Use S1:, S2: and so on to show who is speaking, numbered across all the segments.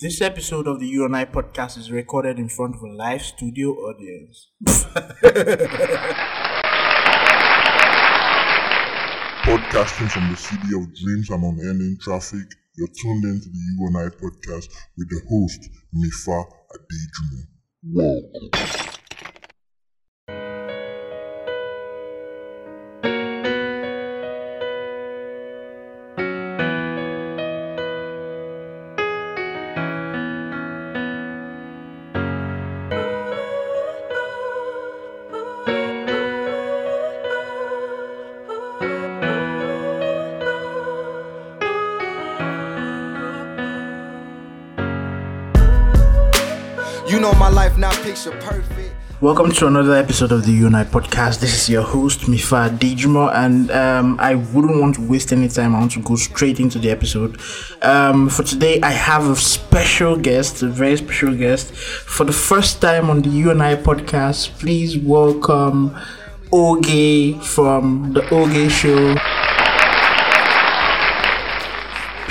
S1: This episode of the You and I podcast is recorded in front of a live studio audience.
S2: Podcasting from the city of dreams and unending traffic, you're tuned into the You and I podcast with the host, Mifa Adejumo. Welcome.
S3: Perfect.
S1: Welcome to another episode of the I podcast. This is your host, Mifa Dijmo, and um, I wouldn't want to waste any time. I want to go straight into the episode. Um, for today, I have a special guest, a very special guest. For the first time on the I podcast, please welcome Oge from the Oge Show.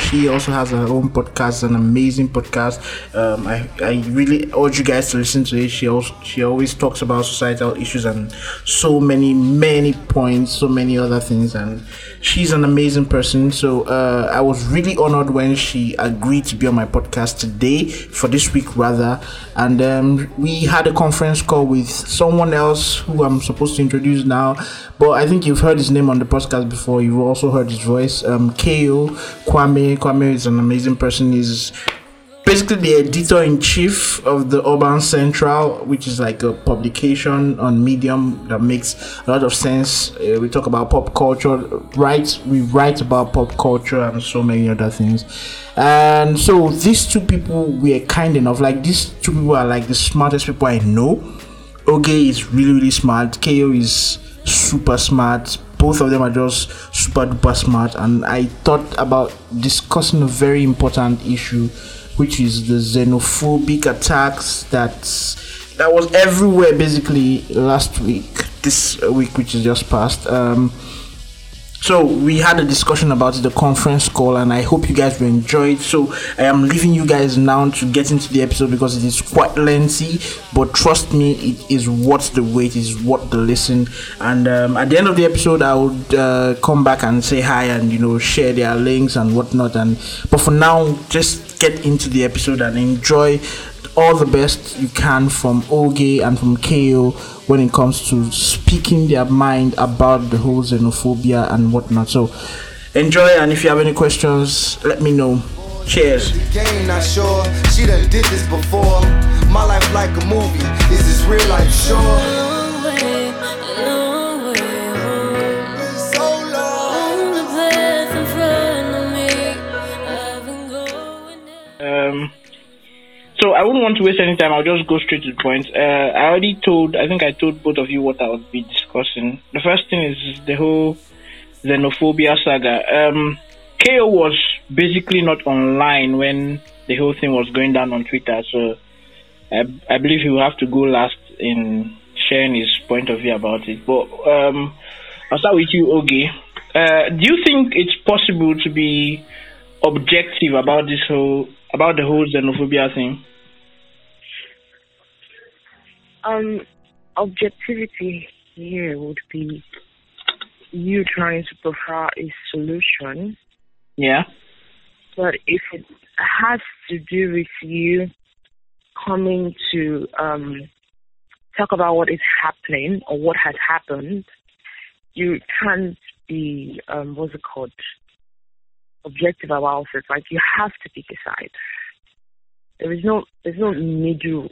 S1: She also has her own podcast, an amazing podcast. Um, I, I really urge you guys to listen to it. She also she always talks about societal issues and so many many points, so many other things, and she's an amazing person. So uh, I was really honored when she agreed to be on my podcast today for this week rather, and um, we had a conference call with someone else who I'm supposed to introduce now, but I think you've heard his name on the podcast before. You've also heard his voice. Um, Ko Kwame Kwame is an amazing person. He's basically the editor in chief of the Urban Central, which is like a publication on Medium that makes a lot of sense. Uh, we talk about pop culture, right? We write about pop culture and so many other things. And so these two people were kind enough. Like these two people are like the smartest people I know. Oge is really really smart. Ko is super smart. Both of them are just super duper smart. And I thought about discussing a very important issue, which is the xenophobic attacks that that was everywhere basically last week. This week, which is just passed. Um, so we had a discussion about the conference call and i hope you guys will enjoy it. So i am leaving you guys now to get into the episode because it is quite lengthy but trust me it is worth the wait it is worth the listen. And um, at the end of the episode i would uh, come back and say hi and you know share their links and whatnot and but for now just get into the episode and enjoy all the best you can from Oge and from KO when it comes to speaking their mind about the whole xenophobia and whatnot. So enjoy, and if you have any questions, let me know. Cheers.
S3: Game not sure. She done did this before. My life like a movie. Is this real life sure? So
S1: I wouldn't want to waste any time. I'll just go straight to the point. Uh, I already told, I think I told both of you what I would be discussing. The first thing is the whole xenophobia saga. Um, KO was basically not online when the whole thing was going down on Twitter, so I, I believe he will have to go last in sharing his point of view about it. But um, I'll start with you, Oge. Uh, do you think it's possible to be objective about this whole about the whole xenophobia thing?
S4: Um, objectivity here would be you trying to prefer a solution,
S1: Yeah.
S4: but if it has to do with you coming to um, talk about what is happening or what has happened, you can't be um, what's it called objective about it. Like you have to pick a side. There is no there's no middle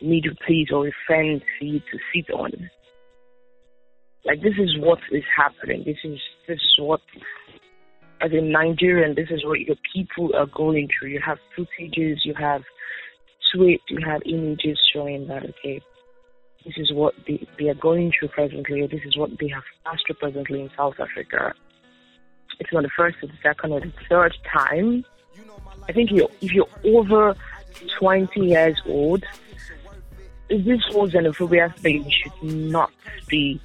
S4: middle place or a fence for you to sit on. Like this is what is happening. This is this is what as a Nigerian, this is what your people are going through. You have footages, you have tweets, you have images showing that okay, this is what they, they are going through presently, this is what they have passed through presently in South Africa. It's not the first, or the second, or the third time. I think you if you're over 20 years old, this whole xenophobia thing should not be,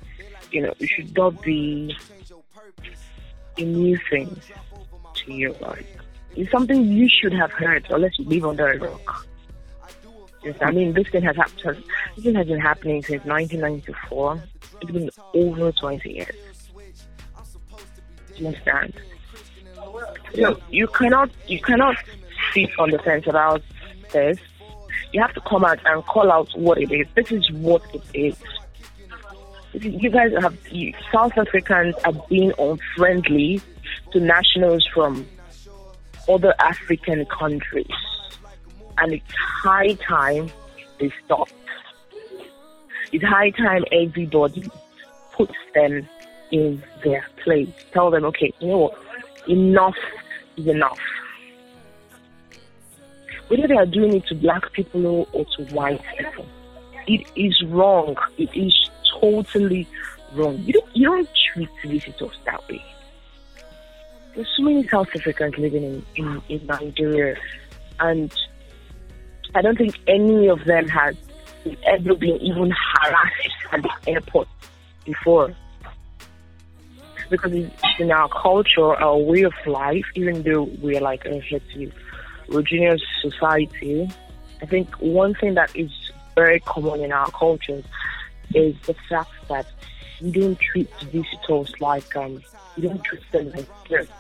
S4: you know, it should not be a new thing to you. Like, It's something you should have heard, unless you live under a rock. Yes, I mean, this thing has happened. This thing has been happening since 1994. It's been over 20 years. You understand? You cannot, you cannot sit on the fence about this. You have to come out and call out what it is. This is what it is. You guys have you, South Africans are being unfriendly to nationals from other African countries, and it's high time they stop. It's high time everybody puts them in their place. Tell them, okay, you know what? Enough is enough. Whether they are doing it to black people or to white people, it is wrong. It is totally wrong. You don't, you don't treat visitors that way. There's so many South Africans living in, in, in Nigeria, and I don't think any of them has ever been even harassed at the airport before. Because in our culture, our way of life, even though we're like a heterogeneous society, I think one thing that is very common in our culture is the fact that we don't treat visitors like um we don't treat them like guests.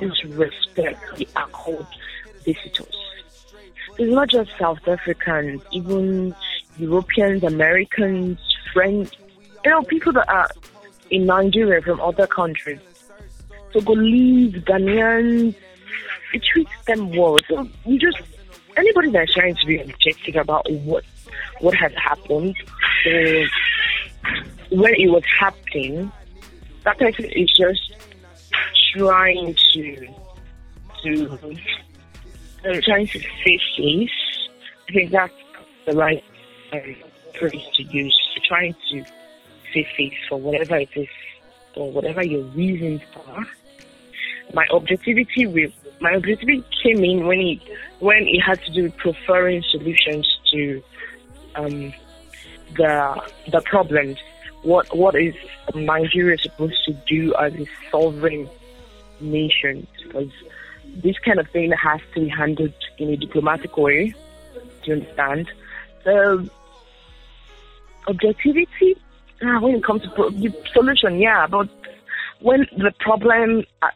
S4: This respect we are called visitors. It's not just South Africans, even Europeans, Americans, French, you know, people that are in Nigeria from other countries. Togolese, Ghanaians, we treat them well. So we just anybody that's trying to be objective about what what has happened or when it was happening, that person is just trying to to uh, trying to save face. I think that's the right um, phrase to use. Trying to face for whatever it is or whatever your reasons are. My objectivity with my objectivity came in when it when it had to do with preferring solutions to um, the the problems. What what is Nigeria supposed to do as a sovereign nation? Because this kind of thing has to be handled in a diplomatic way. Do you understand? The objectivity ah, when it comes to pro- the solution, yeah, but when the problem uh,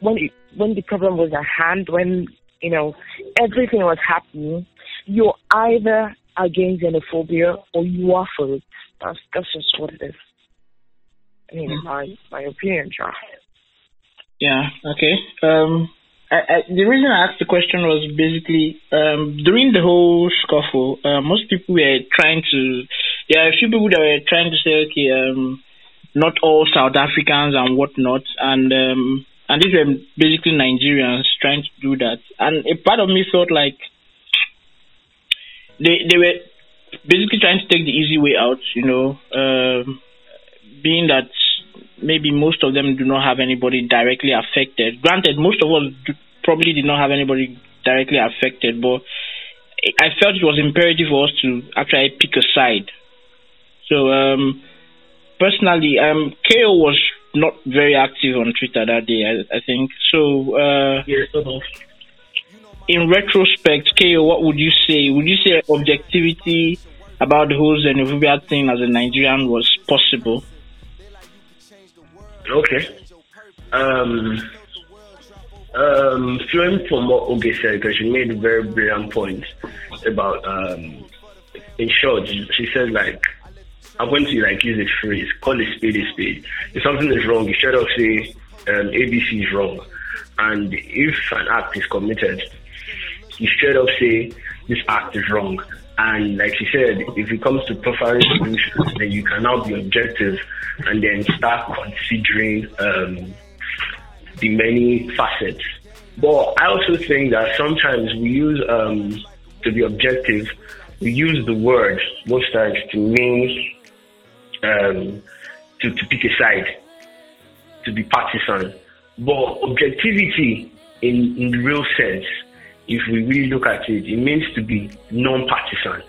S4: when it, when the problem was at hand, when you know everything was happening, you're either against xenophobia or you are for it. That's that's just what it is. I mean, mm-hmm. my my opinion, John.
S5: Yeah. Okay. Um. I, I, the reason I asked the question was basically um, during the whole scuffle, uh, most people were trying to. There are a few people that were trying to say, okay, um, not all South Africans and whatnot, and um, and these were basically Nigerians trying to do that. And a part of me felt like they they were basically trying to take the easy way out, you know, um, being that maybe most of them do not have anybody directly affected. Granted, most of us do, probably did not have anybody directly affected, but I felt it was imperative for us to actually pick a side. So, um, personally, um, KO was not very active on Twitter that day, I, I think. So, uh,
S6: yeah, sort of
S5: in retrospect, KO, what would you say? Would you say objectivity about the whole xenophobia thing as a Nigerian was possible?
S6: Okay. Um, um, flowing from what Oge said, because she made a very brilliant point about, um, in short, she said like, I'm going to like use a phrase, call a spade a spade. If something is wrong, you should have say um, ABC is wrong. And if an act is committed, you straight up say this act is wrong. And like she said, if it comes to preferring solutions, then you can now be objective and then start considering um, the many facets. But I also think that sometimes we use um, to be objective, we use the word most times to mean um, to, to pick a side, to be partisan. But objectivity in, in the real sense if we really look at it, it means to be non-partisan.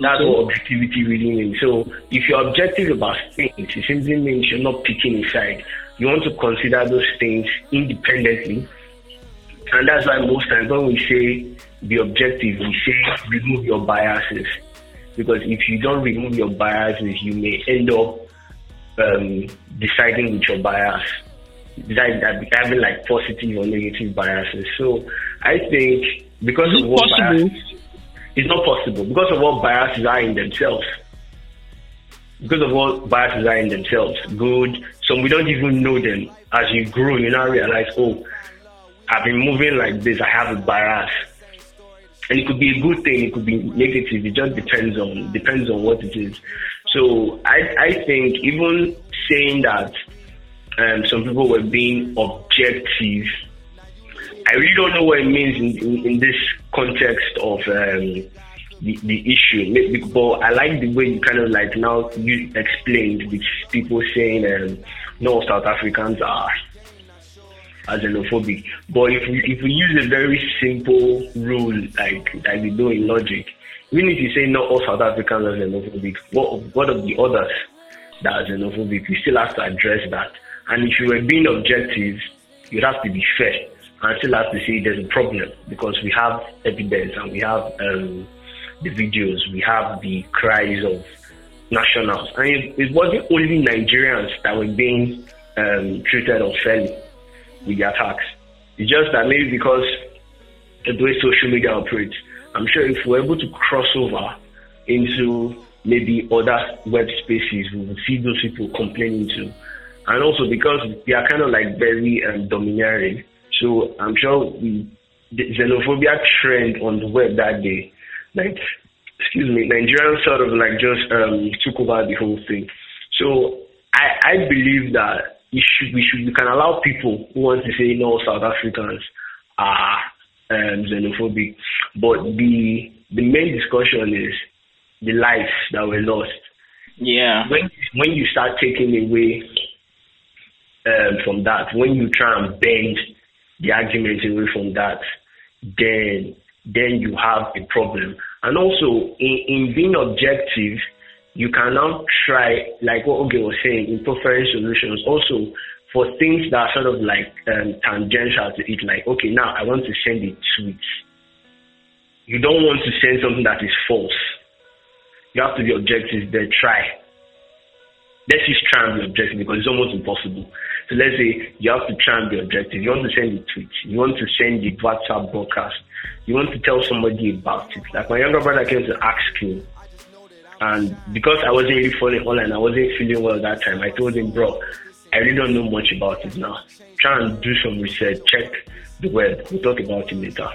S6: That's what objectivity really means. So if you're objective about things, it simply means you're not picking a side. You want to consider those things independently And that's why most times when we say be objective, we say remove your biases. Because if you don't remove your biases, you may end up um, deciding with your bias, decide that having like positive or negative biases. So I think because
S5: Is
S6: of what
S5: possible?
S6: bias, it's not possible because of what biases are in themselves. Because of what biases are in themselves, good. Some we don't even know them. As you grow, you now realize, oh, I've been moving like this. I have a bias, and it could be a good thing. It could be negative. It just depends on depends on what it is. So I I think even saying that um, some people were being objective, I really don't know what it means in, in, in this context of um, the, the issue. But I like the way you kind of like now you explained with people saying um, no South Africans are are xenophobic. But if we if we use a very simple rule like like we do in logic, even if you say not all South Africans are xenophobic, what what of the others that are xenophobic? We still have to address that. And if you were being objective, you'd have to be fair and still have to say there's a problem because we have evidence and we have um, the videos, we have the cries of nationals. And it, it wasn't only Nigerians that were being um, treated unfairly with the attacks. It's just that maybe because the way social media operates, I'm sure if we're able to cross over into maybe other web spaces, we will see those people complaining too. And also because they are kind of like very um, domineering. So I'm sure we, the xenophobia trend on the web that day, like, excuse me, Nigerians sort of like just um, took over the whole thing. So I, I believe that you should, we should, we can allow people who want to say no, South Africans are um, xenophobic, but the the main discussion is the lives that were lost.
S5: Yeah.
S6: When when you start taking away um, from that, when you try and bend the argument away from that, then then you have a problem. And also, in, in being objective, you can now try, like what Oge was saying, in preferring solutions. Also, for things that are sort of like um, tangential to it, like, okay, now I want to send a tweet. You don't want to send something that is false. You have to be objective, then try. Let's just try and be objective because it's almost impossible. So let's say you have to try and be objective. You want to send a tweet. You want to send a WhatsApp broadcast. You want to tell somebody about it. Like my younger brother came to ask me, and because I wasn't really following online, I wasn't feeling well that time. I told him, bro, I really don't know much about it now. Try and do some research. Check the web. We'll talk about it later.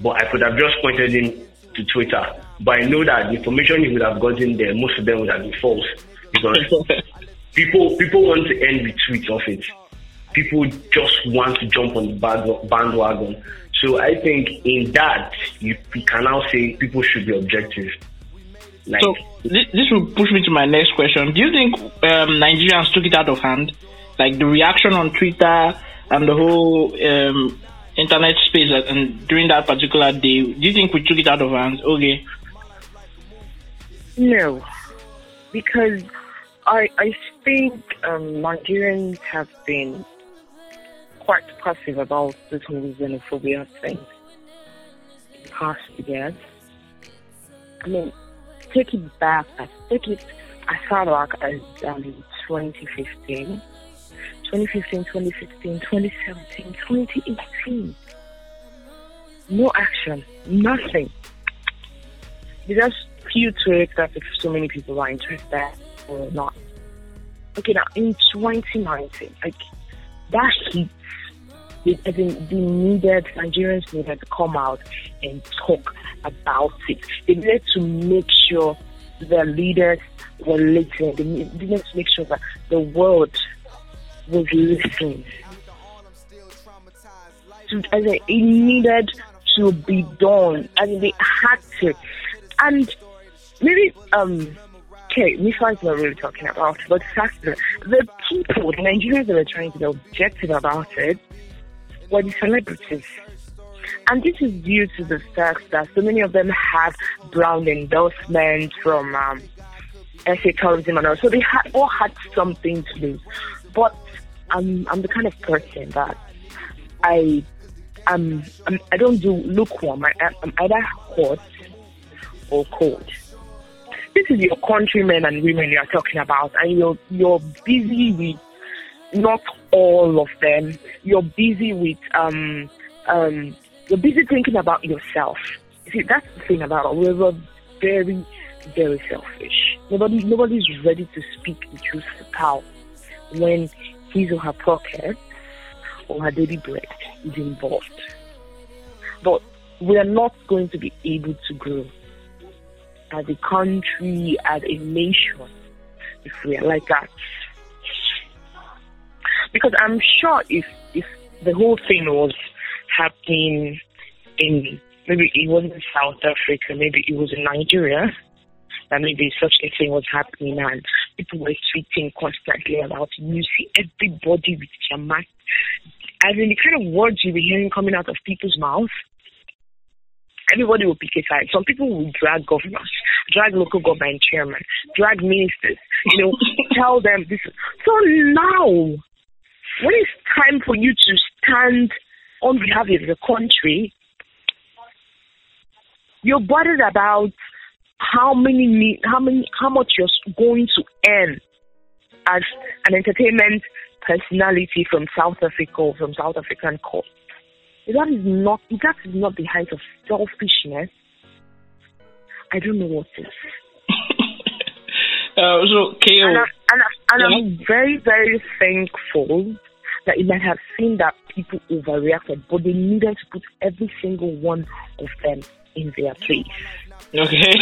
S6: But I could have just pointed him to Twitter. But I know that the information he would have gotten there, most of them would have been false because people people want to end the tweets of it. People just want to jump on the bandwagon. So I think in that you, you can now say people should be objective. Like
S5: So this, this will push me to my next question. Do you think um, Nigerians took it out of hand? Like the reaction on Twitter and the whole um, internet space and during that particular day, do you think we took it out of hand? Okay.
S4: No, because I I think um, Nigerians have been quite passive about this whole xenophobia thing in the past years. I mean, take it back. I take it as far back as um, 2015, 2015, 2016, 2017, 2018. No action, nothing. There's just few tweets that if so many people are interested or not. Okay, now in 2019, like that heat, they, I think they needed Nigerians needed to come out and talk about it. They needed to make sure the leaders were listening. They needed to make sure that the world was listening. To, it needed to be done. I mean, they had to. And maybe um okay, Mifa is not really talking about, but the fact that the people, the Nigerians that were trying to be objective about it, the celebrities. And this is due to the fact that so many of them have brown endorsements from um, SA tourism and all. So they had all had something to lose. But I'm I'm the kind of person that I I'm, I'm I don't do lukewarm. I, I'm either hot or cold. This is your countrymen and women you are talking about, and you're you're busy with not all of them. You're busy with um um you're busy thinking about yourself. You see, that's the thing about it. We're very, very selfish. Nobody nobody's ready to speak the truth to cow when his or her pocket or her daily bread is involved. But we are not going to be able to grow as a country, as a nation, if we are like that. Because I'm sure if if the whole thing was happening in maybe it wasn't in South Africa, maybe it was in Nigeria, that maybe such a thing was happening and people were tweeting constantly about it. You see everybody with their mouth. I mean, the kind of words you be hearing coming out of people's mouths, everybody will pick a side. Some people will drag governors, drag local government chairman, drag ministers, you know, tell them this. So now, when it's time for you to stand on behalf of the country, you're bothered about how many, how many, how much you're going to earn as an entertainment personality from South Africa or from South African court. That is not, that is not the height of selfishness, I don't know what is.
S5: uh, so, KO.
S4: And, I, and, I, and I'm very, very thankful that you might have seen that people overreacted, but they needed to put every single one of them in their place.
S5: Okay.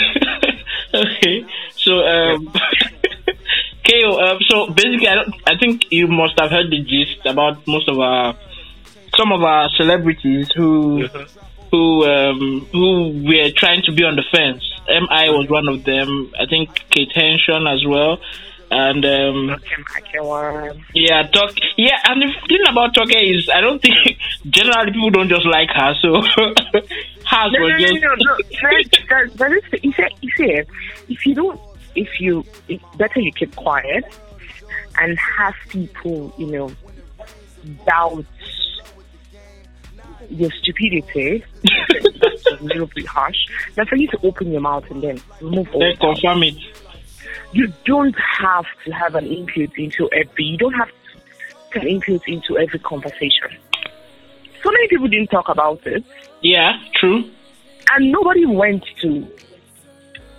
S5: okay. So, um, KO, um, so basically, I, don't, I think you must have heard the gist about most of our, some of our celebrities who,
S6: Mm-hmm.
S5: who, um, who were trying to be on the fence. MI was one of them. I think Kate Henshaw as well. And um, yeah, talk. Yeah, and the thing about Toke is, I don't think generally people don't just like her. So hers
S4: No, no,
S5: was
S4: no,
S5: just
S4: no, no. That, that, that is, you see, you see, if you don't, if you, it's better you keep quiet and have people, you know, doubt your stupidity. That's a little bit harsh. Then for you to open your mouth and then move on.
S5: confirm it.
S4: You don't have to have an input into every. You don't have to have input into every conversation. So many people didn't talk about it.
S5: Yeah, true.
S4: and nobody went to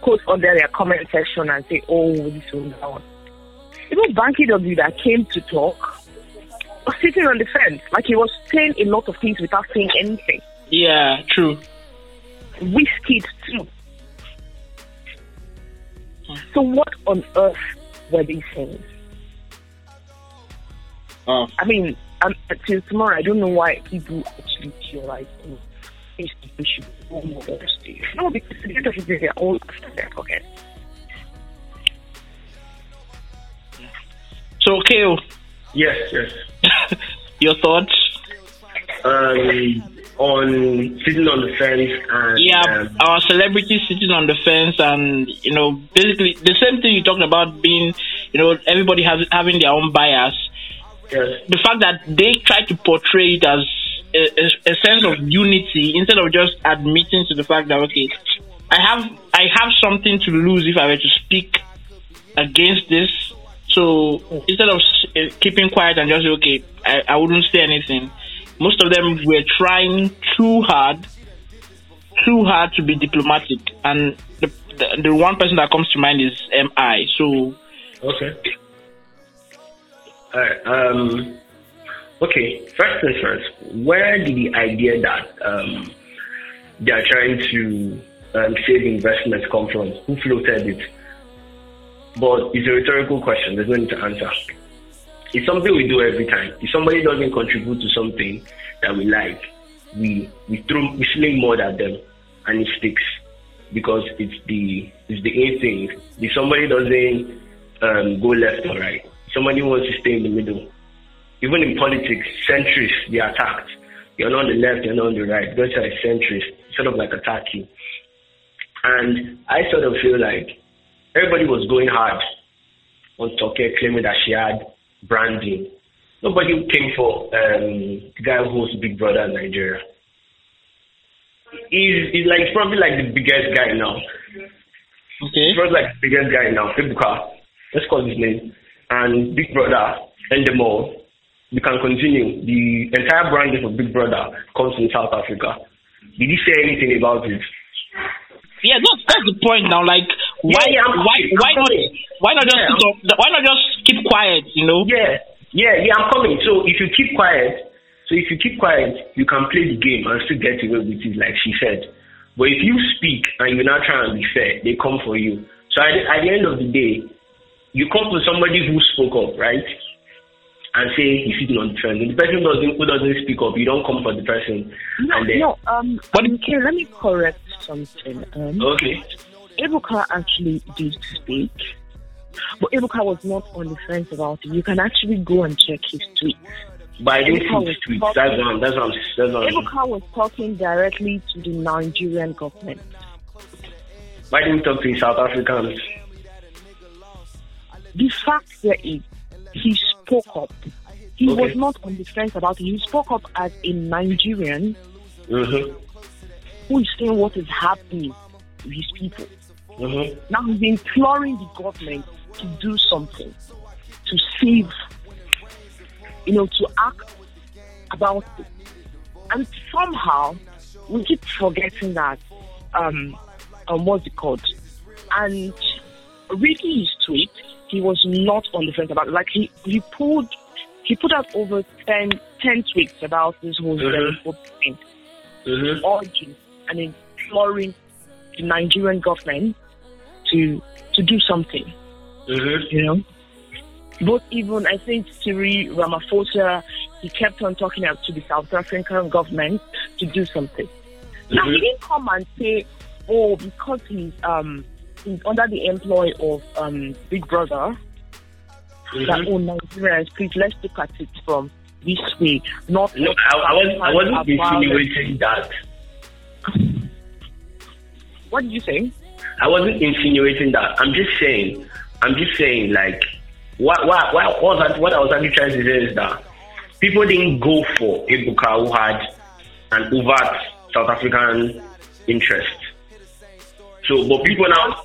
S4: post under their comment section and say, "Oh, this one, that one." Even Banky W that came to talk was sitting on the fence, like he was saying a lot of things without saying anything.
S5: Yeah, true.
S4: Whiskey too. So what on earth were they saying?
S5: Oh,
S4: I mean, um, until tomorrow, I don't know why people actually feel like oh, these people should go more on. No, because at the end of the day, they're all after their pocket.
S5: so KO,
S6: Yes, yes.
S5: your thoughts?
S6: Um, on sitting on the fence and
S5: Yeah,
S6: um,
S5: our celebrities sitting on the fence, and you know, basically the same thing you talked about being, you know, everybody has having their own bias.
S6: yes,
S5: The fact that they try to portray it as a, a, a sense of unity instead of just admitting to the fact that okay, I have I have something to lose if I were to speak against this. So instead of uh, keeping quiet and just okay, I, I wouldn't say anything, most of them were trying too hard, too hard to be diplomatic. And the, the, the one person that comes to mind is MI. So
S6: okay. Alright, um, okay, first things first, where did the idea that um, they are trying to um, save investments come from? Who floated it? But it's a rhetorical question, there's no need to answer. It's something we do every time. If somebody doesn't contribute to something that we like, we we throw we sling mud at them and it sticks because it's the it's the aim thing. If somebody doesn't um, go left or right, somebody wants to stay in the middle. Even in politics, centrists they are attacked. You're not on the left, you're not on the right. Because you're a centrist, sort of like attack you. And I sort of feel like everybody was going hard on Toke, claiming that she had branding. Nobody came for um, the guy who hosts Big Brother in Nigeria. he's, he's like probably like the biggest guy now.
S5: Okay.
S6: He's probably like the biggest guy now. Ebuka, let's call his name, and Big Brother, Endemol. We can continue. The entire branding of Big Brother comes from South Africa. Did he say anything about it?
S5: Yeah, that's that's the point now. Like, why
S6: Yeah, yeah,
S5: why why not why not just
S6: Yeah,
S5: why not just keep quiet? You know?
S6: Yeah, yeah, yeah, I'm coming. So if you keep quiet, so if you keep quiet, you can play the game and still get away with it, like she said. But if you speak and you're not trying to be fair, they come for you. So at the, at the end of the day, you come to somebody who spoke up, right? And say he's sitting on the fence. And the person doesn't, who doesn't speak up, you don't come for the person.
S4: No,
S6: and then,
S4: no. Um, but okay, let me correct something. Um,
S6: okay.
S4: Ebuka actually did speak, but Ebuka was not on the fence about it. You can actually go and check his tweets.
S6: But I didn't
S4: Ebuka
S6: see
S4: was
S6: the tweet. That's what I'm, that's what that's what I'm
S4: Ebuka was talking directly to the Nigerian government.
S6: Why didn't you talk to South Africans?
S4: The fact there is, he spoke up. He
S6: Okay.
S4: was not on the fence about it. He spoke up as a Nigerian
S6: Mm-hmm.
S4: who is saying what is happening to his people.
S6: Mm-hmm.
S4: Now he's imploring the government to do something, to save, you know, to act about it. And somehow we keep forgetting that, um, um what's it called? And reading his tweet, he was not on the fence about it. Like he, he pulled, he put out over 10, 10 tweets about this whole
S6: Mhm.
S4: mm thing,
S6: Mm-hmm.
S4: urging and imploring the Nigerian government to to do something.
S6: Mm-hmm.
S4: You know, both even I think Cyril Ramaphosa, he kept on talking out to the South African government to do something. Now he didn't come and say, "Oh, because he's um he's under the employ of um Big Brother." That
S6: Mhm.
S4: oh Nigerians, please let's look at it from this way, not
S6: No, I, I wasn't. I wasn't insinuating that.
S4: What did you say?
S6: I wasn't insinuating that. I'm just saying. I'm just saying. Like, what? What? What? What, was I, what I was actually trying to say is that people didn't go for Ebuka who had an overt South African interest. So, but people now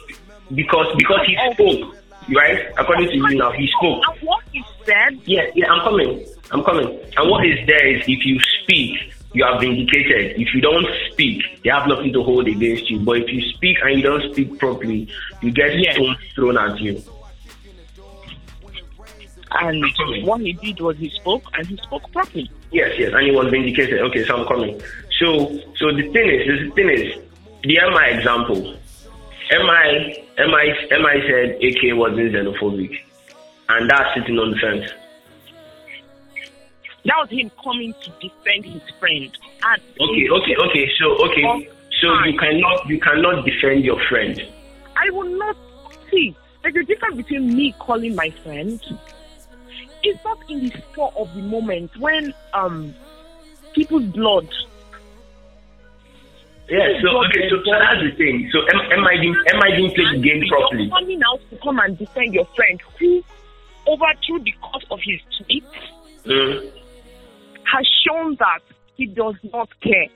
S6: because because he spoke, right? According to you now, he spoke.
S4: And what he said
S6: Yeah, yeah, I'm coming. I'm coming. And what is there is if you speak, you are vindicated. If you don't speak, they have nothing to hold against you. But if you speak and you don't speak properly, you get
S4: Yes.
S6: stones thrown at you.
S4: And what he did was he spoke and he spoke properly.
S6: Yes, yes, and he was vindicated. Okay, so I'm coming. So, so the thing is, the thing is, the MI example. MI, MI, MI said AK wasn't xenophobic, and that's sitting on the fence.
S4: That was him coming to defend his friend. And
S6: Okay, okay, okay. So, okay, so you cannot, you cannot defend your friend.
S4: I will not see. There's a difference between me calling my friend. It's not in the spur of the moment when um people's blood.
S6: Yeah, so okay, so, so that's the thing. So am I? didn't MI didn't play the game properly.
S4: Coming out to come and defend your friend who overthrew the course of his tweet
S6: Mm.
S4: Has shown that he does not care.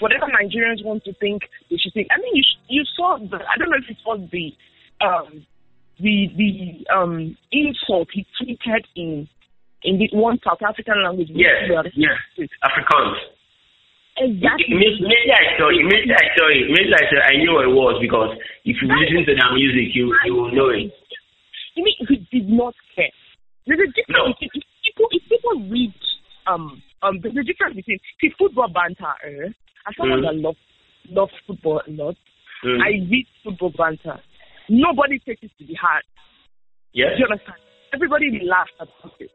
S4: Whatever Nigerians want to think, they should think. I mean, you sh- you saw the. I don't know if it was the um the the um insult he tweeted in in the one South African language.
S6: Yes, yes, Afrikaans.
S4: Exactly.
S6: Maybe I saw it. Maybe I saw it. Maybe I said I knew it was because if you listen to that music, you you will know it.
S4: You mean he did not care? There's a difference
S6: No.
S4: if people if people read um um the, a difference between see football banter. Eh? As someone
S6: Mm.
S4: that loves loves football a lot,
S6: Mm.
S4: I read football banter. Nobody takes it to the heart.
S6: Yes.
S4: Do you understand? Everybody laughs about it.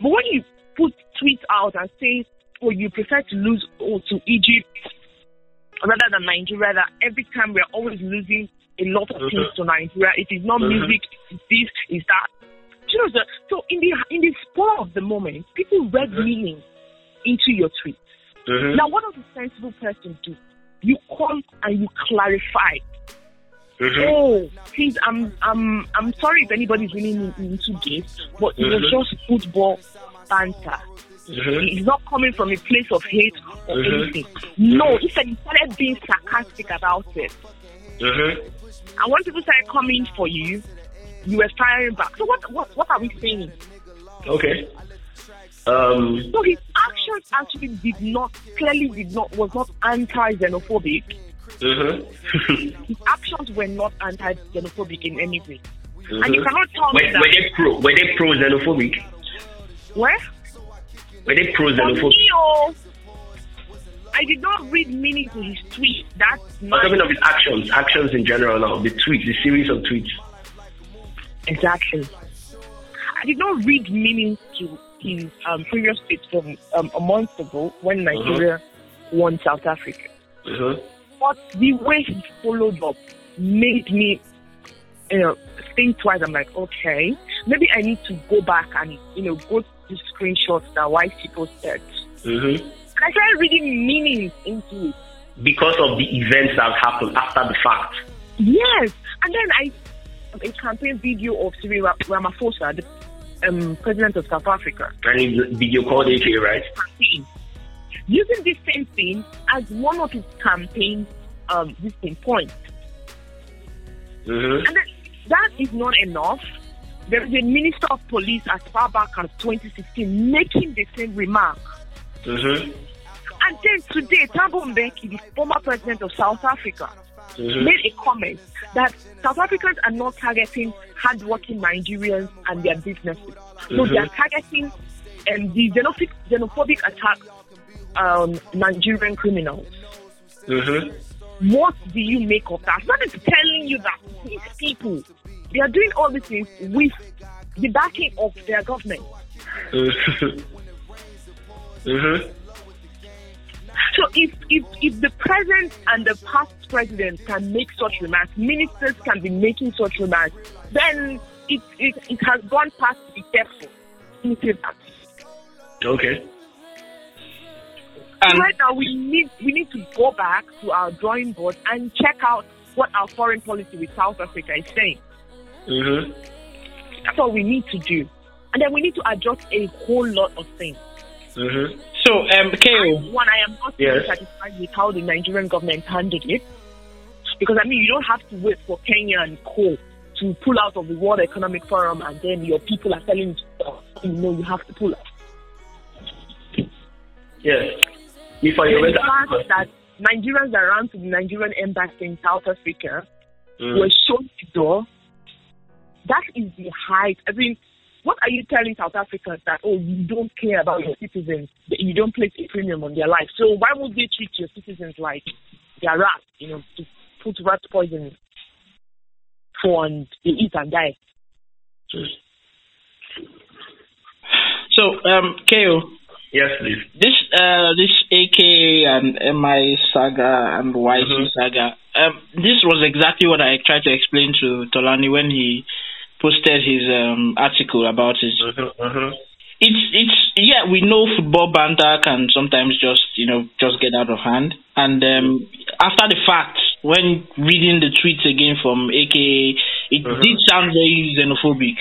S4: But when you put tweets out and say, "Oh, you prefer to lose oh, to Egypt rather than Nigeria," that every time we're always losing a lot of things
S6: Mhm.
S4: to Nigeria. It is not
S6: Mhm.
S4: music. It's this. Is that? You know? So in the in the spur of the moment, people read
S6: Mhm.
S4: meaning into your tweet.
S6: Mhm.
S4: Now, what does a sensible person do? You come and you clarify.
S6: Mhm.
S4: Oh, please, I'm I'm I'm sorry if anybody's really into this, but it was
S6: Mhm.
S4: just football banter.
S6: Mhm.
S4: It's not coming from a place of hate or
S6: Mhm.
S4: anything. No, he said he started being sarcastic about it. And when people started coming for you, you were firing back. So what what what are we saying?
S6: Okay. Um.
S4: So his actions actually did not clearly did not was not anti-xenophobic.
S6: Mhm.
S4: His actions were not anti-xenophobic in any way. And you
S6: Mhm.
S4: cannot tell
S6: Were,
S4: me that
S6: were they pro? Were they pro xenophobic?
S4: where
S6: Were they pro
S4: for
S6: xenophobic?
S4: me, oh, I did not read meaning to his tweet. That's
S6: I'm
S4: not
S6: talking of his actions, actions in general now, the tweets, the series of tweets.
S4: Exactly. I did not read meaning to his um, previous tweet from um, a month ago when Nigeria won South Africa.
S6: Mhm.
S4: But the way he followed up made me, you know, think twice. I'm like, okay, maybe I need to go back and, you know, go to the screenshots that white people said.
S6: Mhm.
S4: And I started reading meanings into it.
S6: Because of the events that happened after the fact.
S4: Yes. And then I, a campaign video of Cyril Ra- Ramaphosa, the um, president of South Africa,
S6: And video called AK, right?
S4: campaign, using this same thing as one of his campaign, um, this thing points.
S6: Mhm.
S4: And that is not enough. There is a minister of police as far back as 2016 making the same remark.
S6: Mhm.
S4: And then today, Thabo Mbeki, the former president of South Africa,
S6: Mhm.
S4: made a comment that South Africans are not targeting hardworking Nigerians and their businesses. No, they are targeting um, the xenophobic, xenophobic attack um, Nigerian criminals.
S6: Mhm.
S4: What do you make of that? That is telling you that these people, they are doing all these things with the backing of their government.
S6: Mhm.
S4: So if, if, if the present and the past president can make such remarks, ministers can be making such remarks, then it, it, it has gone past the careful.
S6: Okay.
S5: And
S4: right now we need we need to go back to our drawing board and check out what our foreign policy with South Africa is saying.
S6: Mhm.
S4: That's what we need to do. And then we need to adjust a whole lot of things.
S6: Mhm.
S5: So, um, KO,
S4: One, I am not
S6: Yes.
S4: satisfied with how the Nigerian government handled it. Because, I mean, you don't have to wait for Kenya and Co. to pull out of the World Economic Forum and then your people are telling you, oh, you know, you have to pull out.
S6: Yes. If I
S4: The
S6: read
S4: fact that Nigerians that ran to the Nigerian embassy in South Africa
S6: Mm.
S4: were shown the door, that is the height. I mean, what are you telling South Africans that, oh, you don't care about your citizens, that you don't place a premium on their life? So why would they treat your citizens like they're rats, you know, to put rat poison for and they eat and die?
S5: so um, KO,
S6: Yes, please.
S5: this uh, this AK and MI saga and YC
S6: Mhm.
S5: saga. Um, this was exactly what I tried to explain to Tolani when he posted his um, article about it.
S6: Mhm. Mhm.
S5: It's it's yeah, we know football banter can sometimes just you know just get out of hand. And um, after the fact, when reading the tweets again from AKA it
S6: Mhm.
S5: did sound very xenophobic.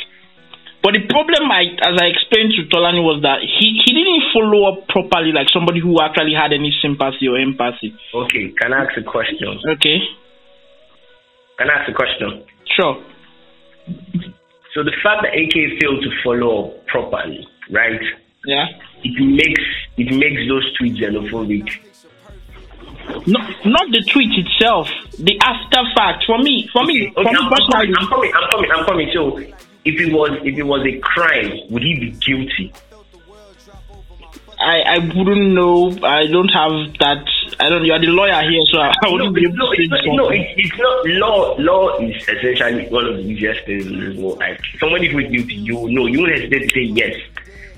S5: But the problem, I, as I explained to Tolani, was that he, he didn't follow up properly, like somebody who actually had any sympathy or empathy.
S6: Okay. Can I ask a question?
S5: Okay,
S6: Can I ask a question?
S5: sure.
S6: So the fact that AK failed to follow up properly, right?
S5: Yeah.
S6: It makes it makes those tweets xenophobic.
S5: Not not the tweet itself, the after fact. For me, for me, for
S6: Okay,
S5: me
S6: I'm, I'm
S5: personally,
S6: I'm coming, I'm coming, I'm coming. So if it was if it was a crime, would he be guilty?
S5: I, I wouldn't know. I don't have that. I don't. You are the lawyer here, so I, I wouldn't
S6: no,
S5: be able
S6: no,
S5: to
S6: it's, not, no, it's, it's not law. Law is essentially one of the easiest things in this world. Like someone if with guilty, you know, you won't hesitate to say yes.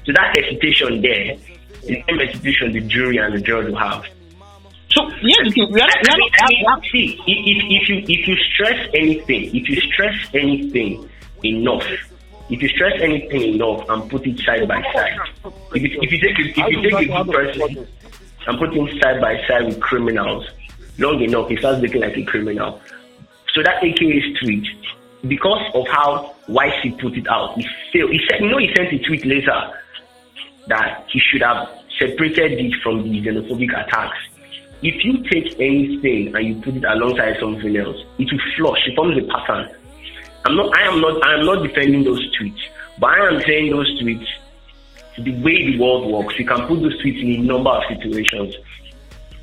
S6: So that hesitation there is the same hesitation the jury and the judge will have.
S5: So yeah, we are we
S6: I
S5: are
S6: mean,
S5: not,
S6: I mean, see, if, if you if you stress anything, if you stress anything enough, if you stress anything enough and put it side by side, if you, if you take a, if you take a good person and put him side by side with criminals, long enough, he starts looking like a criminal. So that AKA's tweet, because of how YC put it out, he failed. He said, you know, he sent a tweet later that he should have separated it from the xenophobic attacks. If you take anything and you put it alongside something else, it will flush. It forms a pattern. I'm not. I am not. I am not defending those tweets, but I am saying those tweets. The way the world works, you can put those tweets in a number of situations.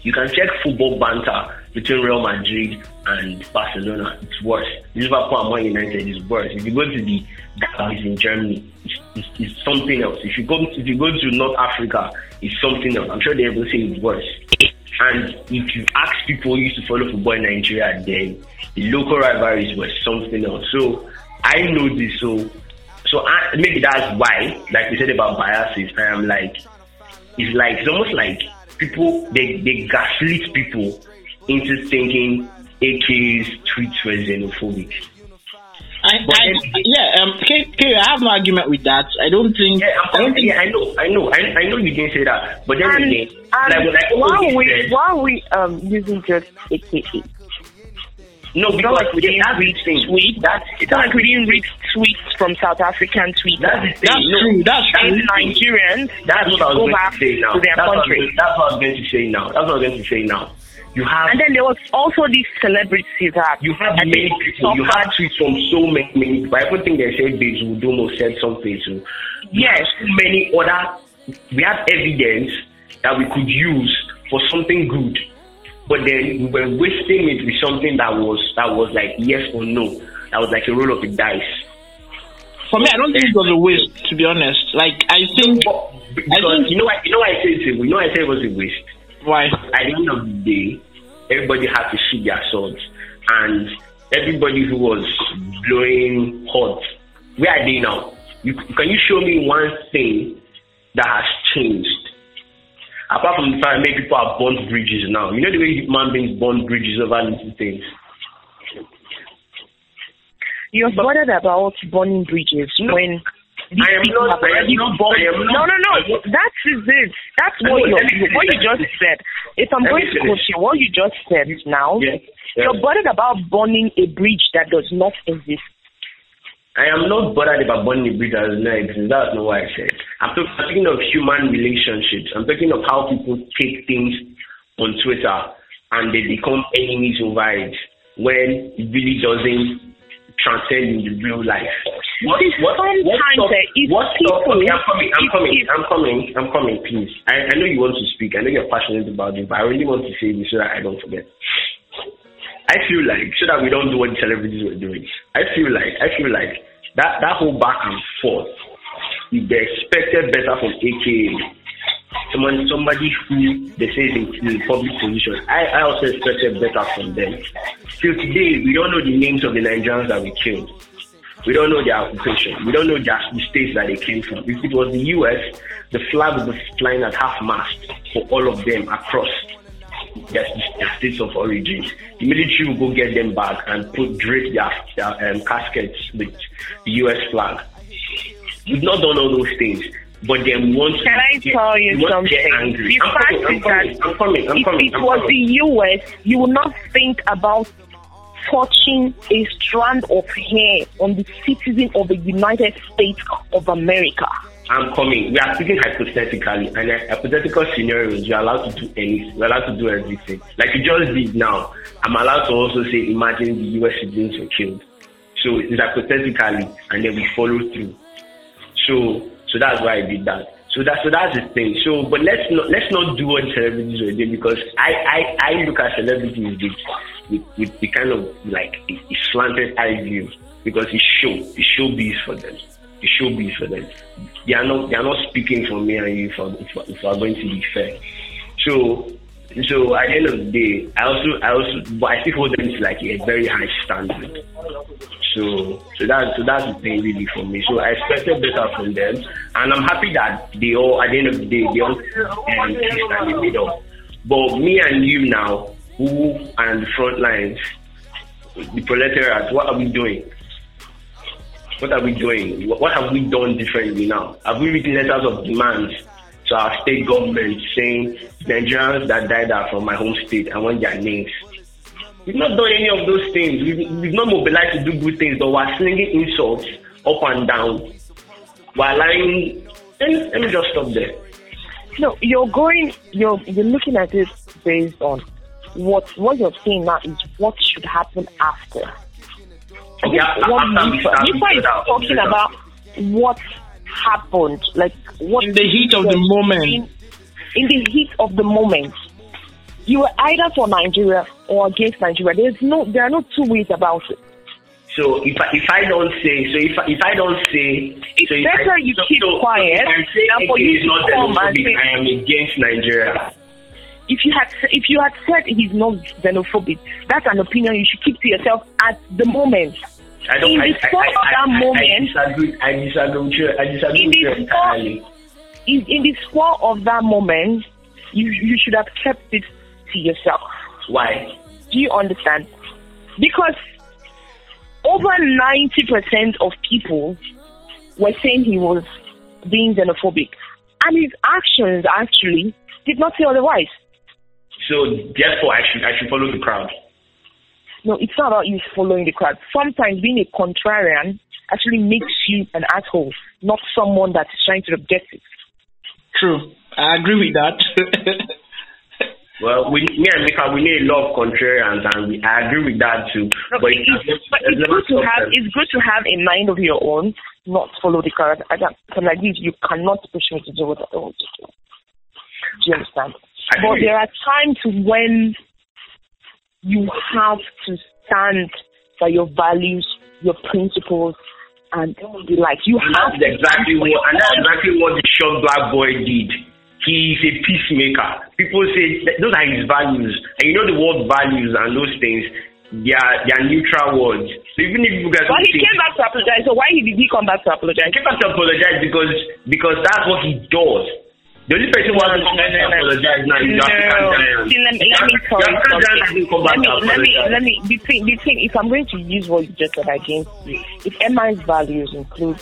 S6: You can check football banter between Real Madrid and Barcelona. It's worse. Liverpool and Man United is worse. If you go to the derbys in Germany, it's, it's, it's, something else. If you go if you go to North Africa, it's something else. I'm sure they will say it's worse. And if you ask people who used to follow football in Nigeria, then the local rivalries were something else. So I know this. So so I, maybe that's why, like you said about biases, I am like, it's like it's almost like people they they gaslit people into thinking AK's tweets were xenophobic.
S5: I, I, yeah, um, K, K, I have no argument with that. I don't think.
S6: Yeah,
S5: I don't think.
S6: Yeah, I know, I know, I, I know you didn't say that, but then
S4: And,
S6: again,
S4: and
S6: like, like
S4: why are we
S6: said-
S4: why are we um using just AKA?
S6: no,
S4: It's
S6: because
S4: not like we didn't
S6: that's the
S4: read
S6: thing.
S4: tweets.
S6: That's
S4: It's not like we didn't read tweets from South African tweets.
S6: That's the.
S5: That's
S6: no,
S5: true. That's
S6: that's
S5: true.
S6: the thing.
S4: Nigerians
S6: That's what I was going to say now.
S4: to their
S6: that's, what I was
S4: country.
S6: going, that's what I was going to say now. That's what I was going to say now. You have
S4: And then there was also these celebrities that
S6: you have
S4: that
S6: many
S4: they
S6: people. You have
S4: suffered-
S6: tweets from so many, many people. Everything they said, Babes Wodumo said something. So
S4: Yes.
S6: so many other. We have evidence that we could use for something good, but then we were wasting it with something that was that was like yes or no. That was like a roll of the dice.
S5: For me, I don't think it was a waste. To be honest, like I think.
S6: But-
S5: I think-
S6: you know, why- you know, why I say it's a, you know, why I say it was a waste.
S5: Why?
S6: at the end of the day, everybody had to shoot their swords, and everybody who was blowing hot, where are they now? You, can you show me one thing that has changed? Apart from the fact that many people have burnt bridges now. You know the way human beings burn bridges over little things.
S4: You're bothered about burning bridges when these
S6: I am not-
S4: have
S6: I am
S4: already
S6: not-
S4: burned-
S6: I
S4: No, no, no. That is it. That's what you what you just said. If I'm going to quote you, what you just said now,
S6: Yeah.
S4: you're bothered about burning a bridge that does not exist.
S6: I am not bothered about burning a bridge that does not exist. That's not what I said. I'm I'm talking of human relationships. I'm talking of how people take things on Twitter and they become enemies over it when it really doesn't transcend in the real life. What,
S4: See, sometimes,
S6: stop-
S4: eh, it's
S6: what stop- okay, I'm coming, I'm coming, I'm coming, I'm coming, please. I, I know you want to speak. I know you're passionate about it, but I really want to say this so that I don't forget. I feel like so that we don't do what the celebrities were doing. I feel like I feel like that that whole back and forth. If they expected better from AKA, someone somebody who they say is in, in public position. I, I also expected better from them. Till today, we don't know the names of the Nigerians that we killed. We don't know their occupation. We don't know their, the states that they came from. If it was the US, the flag would be flying at half mast for all of them across their, their states of origin. The military will go get them back and put drape their, their um, caskets with the US flag. We've not done all those things, but then we want to.
S4: Can I
S6: get,
S4: tell you
S6: we want to get
S4: something?
S6: angry.
S4: The
S6: I'm
S4: fact
S6: coming,
S4: is that
S6: coming,
S4: if it was the US, you would not think about touching a strand of hair on the citizen of the United States of America.
S6: I'm coming. We are speaking hypothetically, and in hypothetical scenarios, you're allowed to do anything. We're allowed to do everything. Like you just did now. I'm allowed to also say, imagine the US citizens were killed. So it's hypothetically, and then we follow through. So, so that's why I did that. So that, so that's the thing. So, but let's not let's not do what celebrities were doing because I I, I look at celebrities with, with with the kind of like a, a slanted eye view because it's show it's showbiz for them. It's showbiz for them. They are not they are not speaking for me and you if, I- if, I- if are going to be fair. So so at the end of the day, I also I also but I still hold them to like a very high standard. So so that's so that's the thing really for me. So I expected better from them, and I'm happy that they all at the end of the day they all um, and they made up. But me and you now, who on the front lines, the proletariat, what are we doing? What are we doing? What have we done differently now? Have we written letters of demands to our state government saying Nigerians that died are from my home state? I want their names. We've not done any of those things. We've, we've not mobilized to do good things, but we're slinging insults up and down. We're allowing Let me, let me just stop there.
S4: No, you're going. You're you're looking at it based on what what you're saying now is what should happen after. I
S6: Yeah, after we
S4: Nifa
S6: start, we
S4: Nifa is talking about what happened, like what
S5: In the heat of the moment.
S4: In, in the heat of the moment, you were either for Nigeria or against Nigeria. There's no, there are no two ways about it.
S6: So if I, if I don't say, so if I, if I don't say,
S4: It's
S6: so if
S4: better
S6: I,
S4: you
S6: so,
S4: keep
S6: so
S4: quiet
S6: If I say
S4: for you
S6: is
S4: to
S6: not
S4: come and
S6: xenophobic,
S4: say-
S6: I am against Nigeria.
S4: If you had if you had said he's not xenophobic, that's an opinion you should keep to yourself at the moment.
S6: I don't.
S4: In
S6: I,
S4: the spur of that
S6: I, I
S4: moment-
S6: disagree. I disagree. I disagree
S4: In
S6: with you entirely.
S4: In, in the spur of that moment, you you should have kept it to yourself.
S6: Why?
S4: Do you understand? Because over ninety percent of people were saying he was being xenophobic, and his actions actually did not say otherwise.
S6: So therefore, I should I should follow the crowd.
S4: No, it's not about you following the crowd. Sometimes being a contrarian actually makes you an asshole, not someone that is trying to get it.
S5: True. I agree with that.
S6: Well, we, me and Mika, we need a lot of contrarians, and we, I agree with that too.
S4: No,
S6: but
S4: it's,
S6: it's,
S4: but it's good to have it's good to have a mind of your own, not follow the crowd. I don't, so like this, you cannot push me to do what I want to do. Do you understand?
S6: I
S4: But
S6: agree.
S4: there are times when you have to stand by your values, your principles, and be like. You
S6: And
S4: have
S6: that's exactly what, and that's exactly what the short black boy did. He's a peacemaker. People say those are his values, and you know the word values and those things. They are they are neutral words. So even if you guys
S4: But he came back to apologize. So why did he come back to apologize?
S6: I came back to apologize because because that's what he does. The only person who hasn't come back to apologize now is African.
S4: See, let me, let me you something.
S6: hasn't come back
S4: Let me, let me, let me, the thing, if I'm going to use what you just said against you, if MI's values include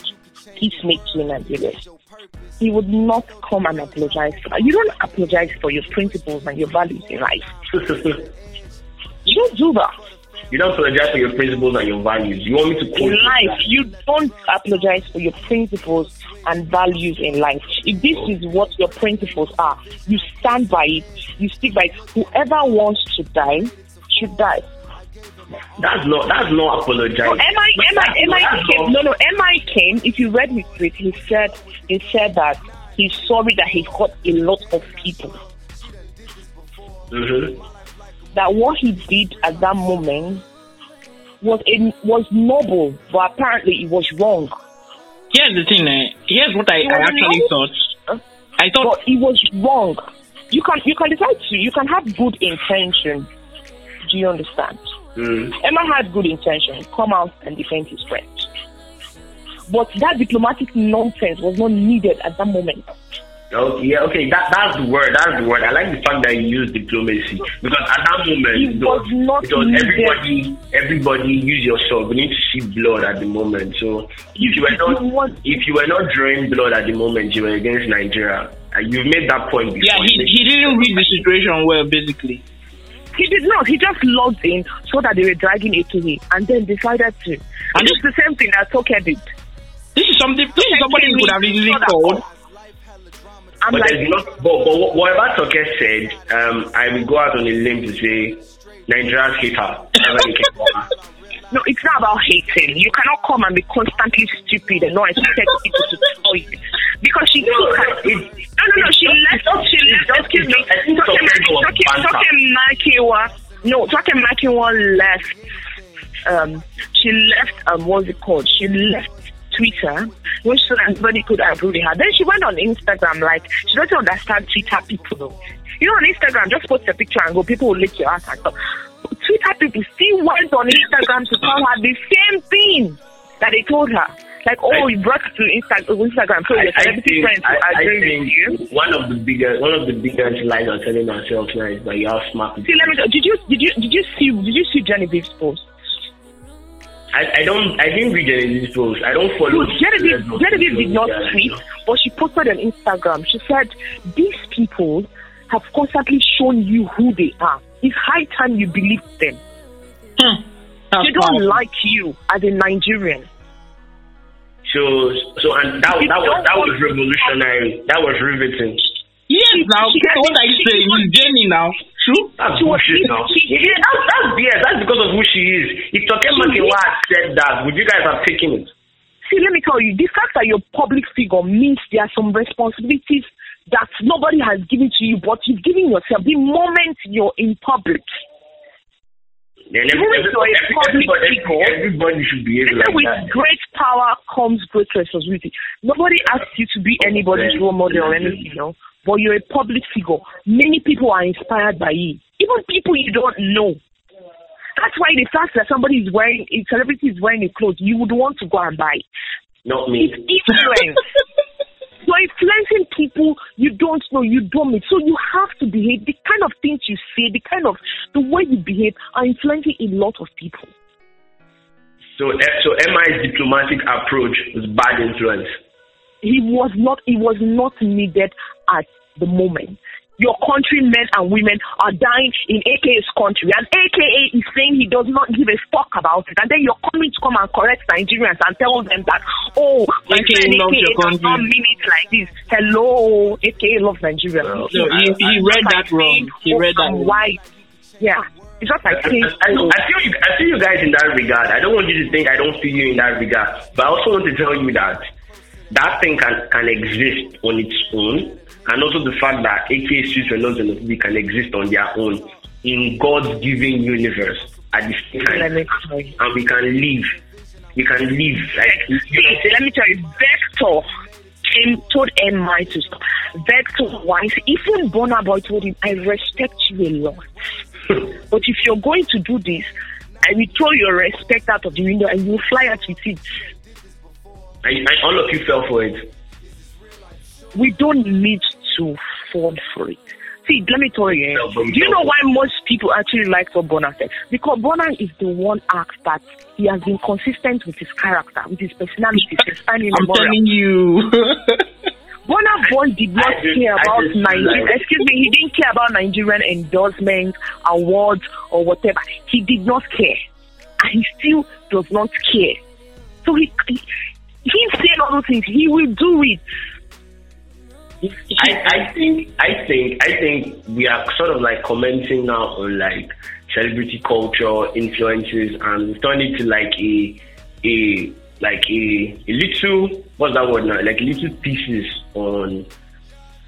S4: peacemaking and the rest, he would not come and apologize. You don't apologize for your principles and your values in life. You don't do that.
S6: You don't apologize for your principles and your values. You want me to quote
S4: In life, you don't apologize for your principles and values in life. If this is what your principles are, you stand by it, you stick by it. Whoever wants to die should die.
S6: That's not that's not apologizing.
S4: MI, MI,
S6: That's
S4: MI
S6: not-
S4: came, no, no, MI came, if you read his tweet, he said, he said that he's sorry that he hurt a lot of people.
S6: Mhm.
S4: That what he did at that moment was a, was noble, but apparently it was wrong.
S5: Here's the thing. Eh? Here's what I, I actually
S4: know?
S5: thought. I thought
S4: But it was wrong. You can you can decide to you can have good intention. Do you understand?
S6: Mm.
S4: Emma had good intention. Come out and defend his friend. But that diplomatic nonsense was not needed at that moment.
S6: Okay, yeah, okay, that that's the word. That's the word. I like the fact that you use diplomacy because at that moment,
S4: It
S6: it
S4: was not
S6: it was everybody. Everybody use your sword. We need to see blood at the moment. So if you were not, if you were not drawing blood at the moment, you were against Nigeria. Uh, you've made that point before.
S5: yeah, he, he didn't read the situation well, basically.
S4: He did not. He just logged in so that they were dragging it to him and then decided to. And it's the same thing that Toke did.
S5: This is something. This is somebody who could have easily
S4: So
S5: called.
S4: I'm
S6: But
S4: like,
S6: there's not. But, but whatever Toke said, um, I will go out on a limb to say Nigerians hate her. Whatever they can call her.
S4: no, it's not about hating. You cannot come and be constantly stupid and not expect people to tell you. Because she took her. No, no, no. She left. She left. Excuse me.
S6: I think
S4: Toke
S6: Toke was.
S4: Toke Makinwa. No, Toke Makinwa left. Um, she left. Um, what's it called? She left Twitter that everybody could approve her. Then she went on Instagram. Like she doesn't understand Twitter people. Though. You know, on Instagram, just post a picture and go. People will lick your ass and stuff. Twitter people still went on Instagram to tell her the same thing that they told her. Like, oh, you brought it to Insta- Instagram, so your
S6: I, I
S4: celebrity friends
S6: I,
S4: agree with you.
S6: one of the biggest one of the biggest lies we're telling ourselves now is that you have smart.
S4: See, let me. Did you did you did you see did you see Genevieve's post?
S6: I, I don't I didn't read Genevieve's post. I don't follow.
S4: No, Genevieve, Genevieve did not
S6: Yeah,
S4: tweet, but she posted on Instagram. She said, "These people have constantly shown you who they are. It's high time you believe them.
S5: Hmm.
S4: They don't
S5: powerful.
S4: like you as a Nigerian.
S6: So so and that that was that was revolutionary. That was riveting.
S5: Yes, now
S4: she-
S5: what are you
S4: she-
S5: saying? It's Jenny now. True.
S6: That's
S4: She
S6: bullshit
S4: she-
S6: Yeah, that's that's yes, that's because of who she is. If Toke Makinwa had said that, would you guys have taken it?
S4: See, let me tell you, the fact that you're a public figure means there are some responsibilities that nobody has given to you, but you've given yourself the moment you're in public.
S6: Then
S4: Even
S6: every,
S4: you're a
S6: every,
S4: public
S6: everybody,
S4: figure,
S6: everybody should behave like
S4: with
S6: that.
S4: great power comes great responsibility. Nobody asks you to be anybody's role model or anything, you know. But you're a public figure. Many people are inspired by you. Even people you don't know. That's why the fact that somebody is wearing, a celebrity is wearing a clothes, you would want to go and buy.
S6: Not me.
S4: It's influence. You're influencing people you don't know, you don't meet. So you have to behave. The kind of things you say, the kind of the way you behave are influencing a lot of people.
S6: So eh, so MI's diplomatic approach was bad influence.
S4: He was not. He was not needed at the moment. Your countrymen and women are dying in AKA's country, and AKA is saying he does not give a fuck about it. And then you're coming to come and correct Nigerians and tell them that, oh, my
S5: AKA
S4: friend AKA
S5: your
S4: does not
S5: country.
S4: mean it like this. Hello, AKA loves Nigeria.
S5: No, he, he read that wrong. He read that wrong.
S4: Why? Yeah, it's just like saying,
S6: I, know, I feel you. I feel you guys in that regard. I don't want you to think I don't feel you in that regard, but I also want to tell you that that thing can can exist on its own, and also the fact that AK suits and xenophobia can exist on their own in God's given universe at
S4: let
S6: time,
S4: you.
S6: and we can live. We can live like you
S4: let me tell you, Vector came told MI to stop. Vector wise, even Burna Boy told him, I respect you a lot. but if you're going to do this, I will throw your respect out of the window and you'll fly out with it.
S6: and, and all of you fell for it.
S4: We don't need to fall for it. See, let me tell you, do you know why most people actually like what Burna said? Because Burna is the one act that he has been consistent with his character, with his personality, time
S5: I'm telling you.
S4: Burna Boy did not
S6: I
S4: care about
S6: like-
S4: Excuse me, he didn't care about Nigerian endorsements, awards, or whatever. He did not care, and he still does not care. So he, he he's saying all those things. He will do it.
S6: I, I think I think I think we are sort of like commenting now on like celebrity culture influences and we've turned it to like a a like a, a little what's that word now like little pieces on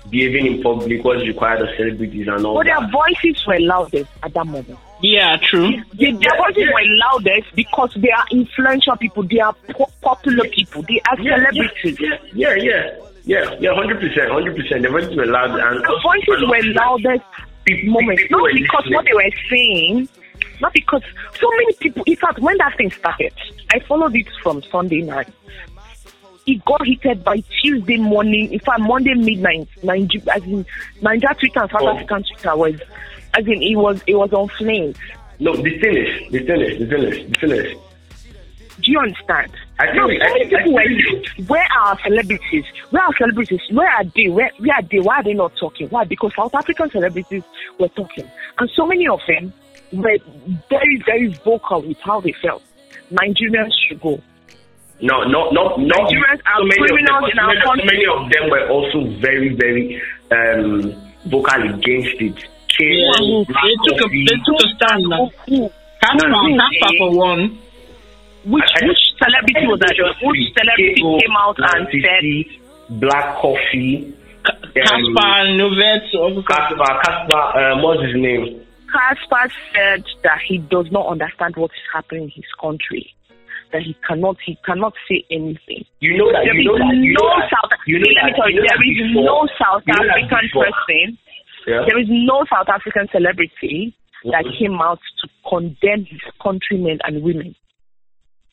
S6: behaving in public what's required of celebrities and all
S4: But their
S6: that.
S4: voices were loudest at that moment.
S5: yeah, true.
S4: They, their voices were loudest because they are influential people. They are po- popular people. They are
S6: Yeah,
S4: celebrities.
S6: yeah, yeah, yeah, yeah, yeah, hundred percent, hundred percent. The voices were loud and
S4: The voices were loudest
S6: People-
S4: moments, not because what they were saying, not because so many people. In fact, when that thing started, I followed it from Sunday night. It got heated by Tuesday morning. In fact, Monday midnight, Niger, as in Niger Twitter and South
S6: Oh.
S4: African Twitter was, as in it was, it was on flames.
S6: No, the thing is, the thing is, the thing is, the thing is.
S4: Do you understand?
S6: I
S4: Now,
S6: think-
S4: so
S6: I
S4: many
S6: think- I
S4: people were
S6: think-
S4: where are our celebrities? Where are celebrities? Where are they? Where, where are they? Why are they not talking? Why? Because South African celebrities were talking. And so many of them were very, very vocal with how they felt. Nigerians should go.
S6: No, no, no, no.
S4: Nigerians are
S6: so many of them,
S4: criminals in our
S6: many, so
S4: country.
S6: many of them were also very, very um, vocal against it.
S5: Yeah, they took a they took a stand now.
S4: Who-
S5: Cassper,
S4: who-
S5: Cassper for one.
S4: Which, which celebrity was that? Which celebrity came out and said,
S6: Black Coffee,
S5: Cassper, Nyovest, also
S6: Cassper, Cassper, um, what's his name?
S4: Cassper said that he does not understand what is happening in his country. That he cannot, he cannot say anything.
S6: You know that.
S4: There
S6: You know that. You
S4: no
S6: know that.
S4: South.
S6: You know
S4: let me tell you, there is no South
S6: you know that
S4: African person.
S6: Yeah.
S4: There is no South African celebrity that came out to condemn his countrymen and women.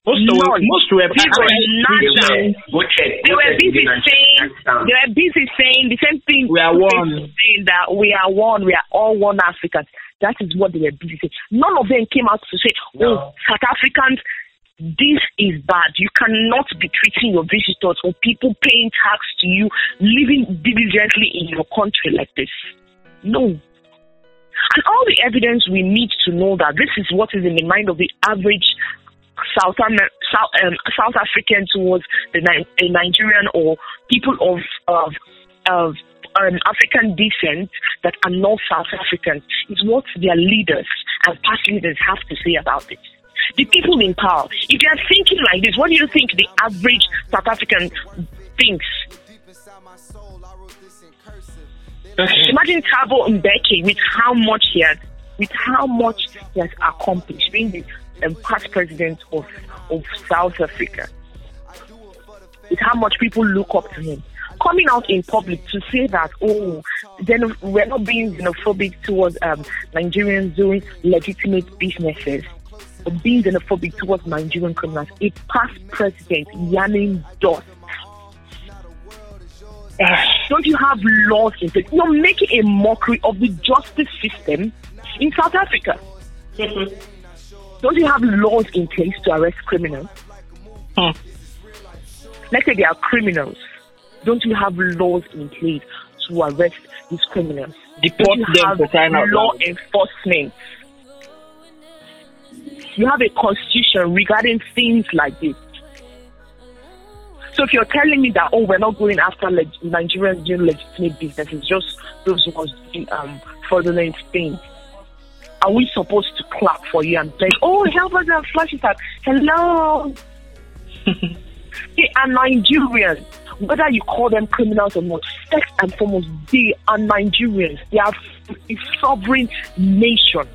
S5: Most
S4: None.
S5: most were
S4: People were
S6: They were-
S4: They were busy saying they were busy saying the same thing.
S5: We are one.
S4: Saying that we are one, we are all one Africans. That is what they were busy saying. None of them came out to say,
S6: No.
S4: "Oh, South Africans, this is bad. You cannot be treating your visitors or people paying tax to you, living diligently in your country like this." No. And all the evidence we need to know that this is what is in the mind of the average South, Amer- South, um, South African towards the Ni- a Nigerian or people of of of um, African descent that are not South Africans is what their leaders and past leaders have to say about it. The people in power, if they are thinking like this, what do you think the average South African thinks?
S5: Okay.
S4: Imagine Thabo Mbeki with how much he has, with how much he has accomplished, being the um, past president of, of South Africa. With how much people look up to him. Coming out in public to say that, oh, then we're not being xenophobic towards um, Nigerians doing legitimate businesses, but being xenophobic towards Nigerian criminals. A past president, Yanin Dot, don't you have laws in place? You're making a mockery of the justice system in South Africa. Don't you have laws in place to arrest criminals?
S5: Hmm.
S4: Let's say they are criminals. Don't you have laws in place to arrest these criminals?
S5: Deport
S4: Don't you
S5: them
S4: have
S5: for crying out
S4: law enforcement? You have a constitution regarding things like this. So if you're telling me that, oh, we're not going after leg- Nigerians doing legitimate business, it's just those ones doing um, fraudulent things, are we supposed to clap for you and say, oh, help us and flash it out? Hello. they are Nigerians. Whether you call them criminals or not, first and foremost, they are Nigerians. They are a sovereign nation.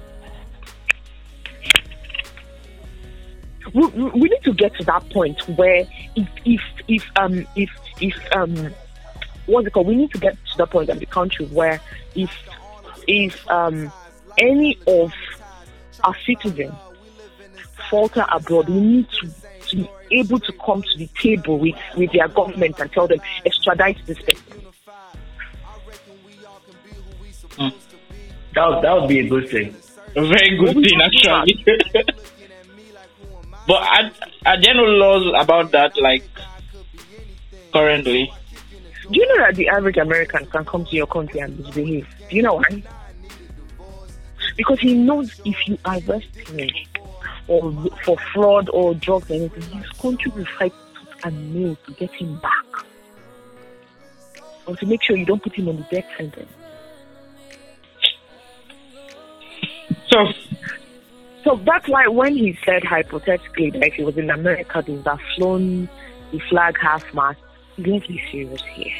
S4: we, we we need to get to that point where if if if um if if um what's it called? We need to get to the point in the country where if if um any of our citizens falter abroad, we need to, to be able to come to the table with, with their government and tell them extradite this person. Hmm.
S6: That would, that would be a good thing.
S5: A very good
S4: Well,
S5: thing, actually. but are, are there no laws about that, like, currently?
S4: Do you know that the average American can come to your country and misbehave? Do you know why? Because he knows if you arrest him or for fraud or drugs or anything, his country will fight tooth and nail to get him back. Or to make sure you don't put him on the death sentence.
S5: So,
S4: So that's why when he said hypothetically that if he was in America, they would have flown the flag half mast. Let's be serious here.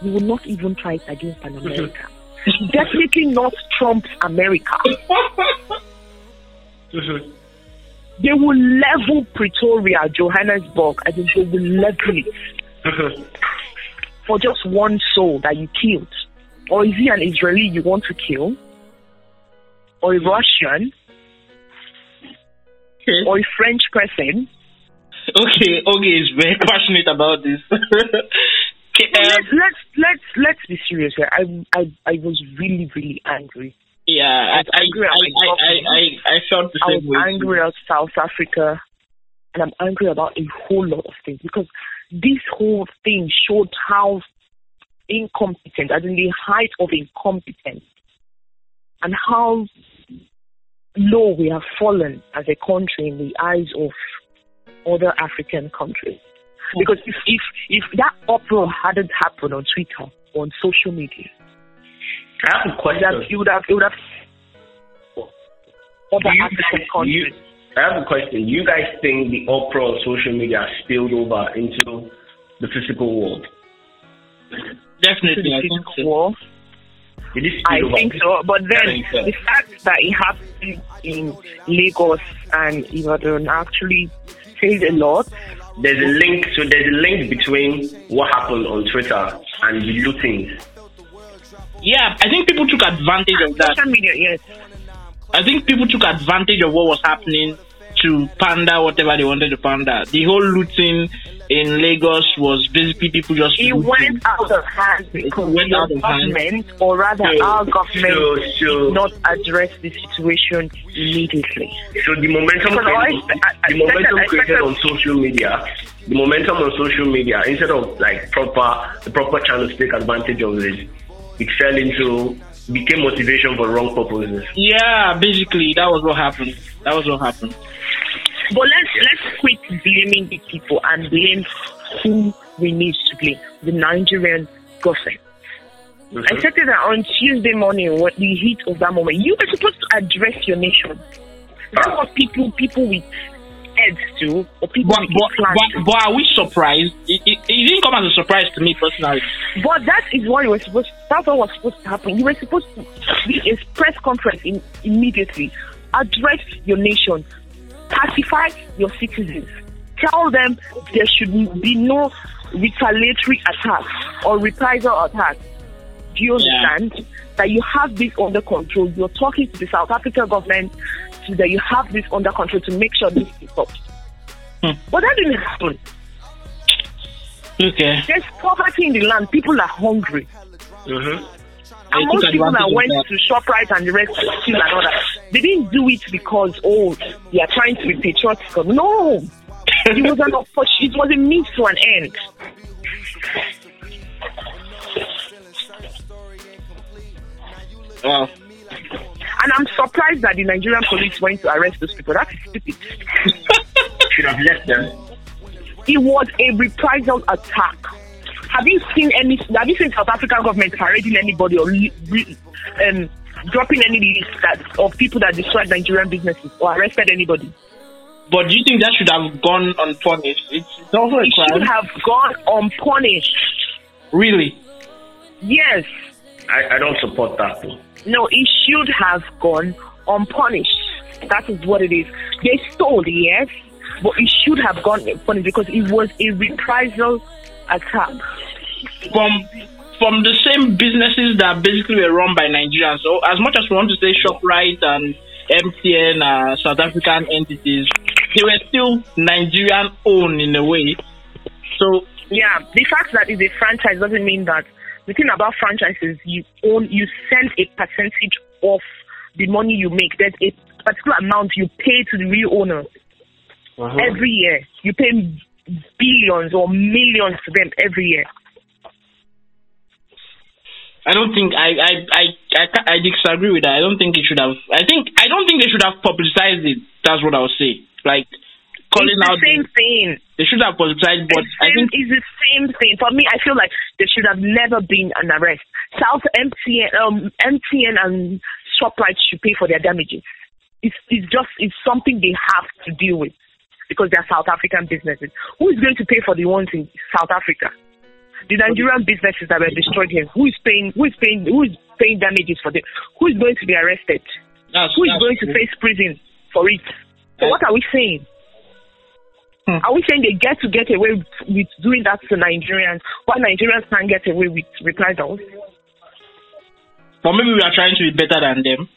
S4: He will not even try it against an mm-hmm. America. Definitely not Trump's America. They will level Pretoria, Johannesburg, as in they will level it for just one soul that you killed. Or is he an Israeli you want to kill? Or a Russian?
S5: okay,
S4: Or a French person?
S5: okay, okay, is very passionate about this. okay, um,
S4: let's let's let's let's be serious here. I I I was really really angry.
S5: yeah, I, I,
S4: angry at
S5: I, I, I, I, I felt the
S4: I
S5: same
S4: was
S5: way. too.
S4: angry at South Africa, and I'm angry about a whole lot of things because this whole thing showed how incompetent, as in the height of incompetence, and how low we have fallen as a country in the eyes of other African countries. Because if if, if that uproar hadn't happened on Twitter, on social media,
S6: I have a
S4: it would have,
S6: question.
S4: it would have, it would have other
S6: Do you
S4: African
S6: guys-
S4: countries.
S6: you- I have a question. Do you guys think the uproar on social media spilled over into the physical world?
S5: Definitely,
S4: the
S5: I think
S4: physical
S5: so.
S4: war.
S6: Did it
S4: I think so. But then the fact that it happened in Lagos and Ibadan actually says a lot.
S6: There's a link. So there's a link between what happened on Twitter and the lootings.
S5: Yeah, I think people took advantage of that.
S4: Social media, yes.
S5: I think people took advantage of what was happening to panda whatever they wanted to pander. The whole looting in Lagos was basically people just
S4: It
S5: looting.
S4: went out of hand because
S5: went
S4: your
S5: out of hand.
S4: government, or rather
S6: So-
S4: our government,
S6: so- so-
S4: did not address the situation immediately.
S6: So the momentum
S4: Because I-
S6: created,
S4: I- I-
S6: the momentum
S4: I- I-
S6: created on social media, the momentum on social media, instead of like proper the proper channels to take advantage of it, it fell into became motivation for wrong purposes.
S5: Yeah, basically that was what happened. That was what happened.
S4: But let's let's quit blaming the people and blame who we need to blame. The Nigerian government. Mm-hmm. I said that on Tuesday morning, what the heat of that moment, you were supposed to address your nation. That's ah. what people people with heads do, or people
S5: But, but, but, but are we surprised? It, it, it didn't come as a surprise to me personally.
S4: But that is what you were supposed. That's what was supposed to happen. You were supposed to be a press conference in, immediately. Address your nation. Pacify your citizens. Tell them there should be no retaliatory attack or reprisal attack. Do you
S5: Yeah.
S4: understand that you have this under control? You're talking to the South African government that you have this under control to make sure this stops.
S5: Hmm.
S4: But that didn't happen.
S5: Okay.
S4: There's poverty in the land. People are hungry.
S6: Mm-hmm.
S4: And most people that went
S5: that.
S4: to ShopRite and the rest still and all that, they didn't do it because, oh, they are trying to be patriotic. No. it was an opportunity. It was a means to an end.
S5: Wow.
S4: And I'm surprised that the Nigerian police went to arrest those people. That is stupid.
S6: Should have left them.
S4: It was a reprisal attack. Have you seen any? Have you seen South African government parading anybody or li- re- um, dropping any list that of people that destroyed Nigerian businesses or arrested anybody?
S5: But do you think that should have gone unpunished? It's, it's also a
S4: It should have gone unpunished.
S5: Really?
S4: Yes.
S6: I, I don't support that.
S4: No, it should have gone unpunished. That is what it is. They stole, yes, but it should have gone unpunished because it was a reprisal attack.
S5: From from the same businesses that basically were run by Nigerians. So as much as we want to say ShopRite and MTN are South African entities, they were still Nigerian owned in a way. So
S4: Yeah, the fact that it's a franchise doesn't mean that the thing about franchises, you own, you send a percentage of the money you make. There's a particular amount you pay to the real owner uh-huh. every year. You pay billions or millions to them every year.
S5: I don't think I I I I, I disagree with that. I don't think it should have. I think I don't think they should have publicized it. That's what I would say. Like calling
S4: it's
S5: out.
S4: the same thing.
S5: They should have publicized, but
S4: It's,
S5: I think
S4: it's the same thing. For me, I feel like there should have never been an arrest. South MTN, um, MTN and ShopRite should pay for their damages. It's, it's just it's something they have to deal with because they're South African businesses. Who is going to pay for the ones in South Africa? The Nigerian businesses that were destroyed here. Who is paying? Who is paying? Who is paying damages for them? Who is going to be arrested?
S5: that's,
S4: Who is going to face prison for it? So what are we saying?
S5: Hmm.
S4: Are we saying they get to get away with, with doing that to Nigerians, while Nigerians can't get away with reprisals?
S5: But maybe we are trying to be better than them.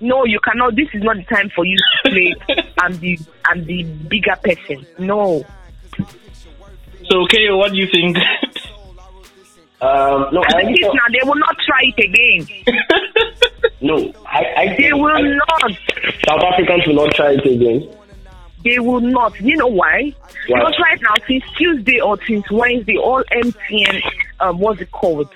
S4: No, you cannot. This is not the time for you to play and the and the bigger person. No.
S5: So, okay, what do you think?
S6: Um, no, I
S4: This
S6: think
S4: now they will not try it again.
S6: no. I, I
S4: They
S6: think
S4: will not.
S6: South Africans will not try it again.
S4: They will not. You know why?
S6: Why?
S4: Because right now, since Tuesday or since Wednesday, all MTN, um, what's it called?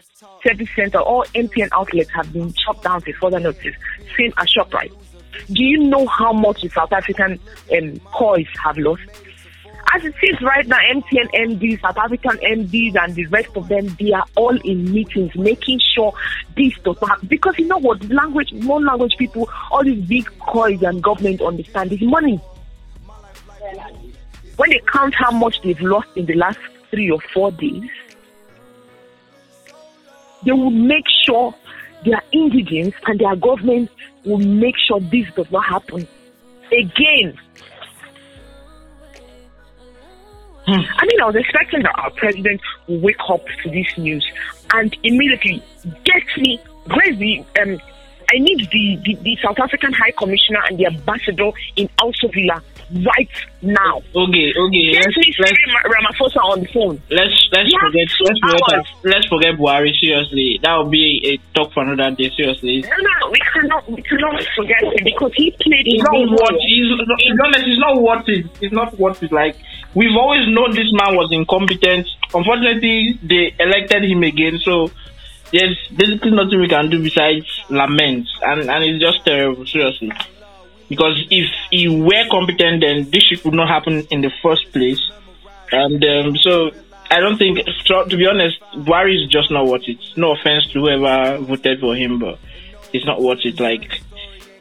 S4: Service center, all MTN outlets have been shut down to further notice, same as ShopRite. Do you know how much the South African um, coins have lost? As it is right now, MTN MDs, South African MDs, and the rest of them, they are all in meetings, making sure this does not happen. Because you know what? Language, non language people, all these big coins and government understand is money when they count how much they've lost in the last three or four days, they will make sure their indigents and their government will make sure this does not happen again. I mean, I was expecting that our president will wake up to this news and immediately get me. Where's the um? I need the, the, the South African High Commissioner and the ambassador in Aso Villa right now.
S5: okay, okay, let's
S4: me
S5: let's
S4: Ramaphosa on the phone.
S5: let's let's forget let's forget let's forget Buhari. Seriously, that will be a talk for another day. Seriously,
S4: No, no, we cannot, we cannot forget him because he played
S5: it's not what he's not, it's not it's not what it it's not what it like. We've always known this man was incompetent. Unfortunately, they elected him again, so there's basically nothing we can do besides lament, and and it's just terrible. Seriously. Because if he were competent, then this shit would not happen in the first place. And um, so I don't think, to be honest, Buhari is just not worth it. No offense to whoever voted for him, but it's not worth it. Like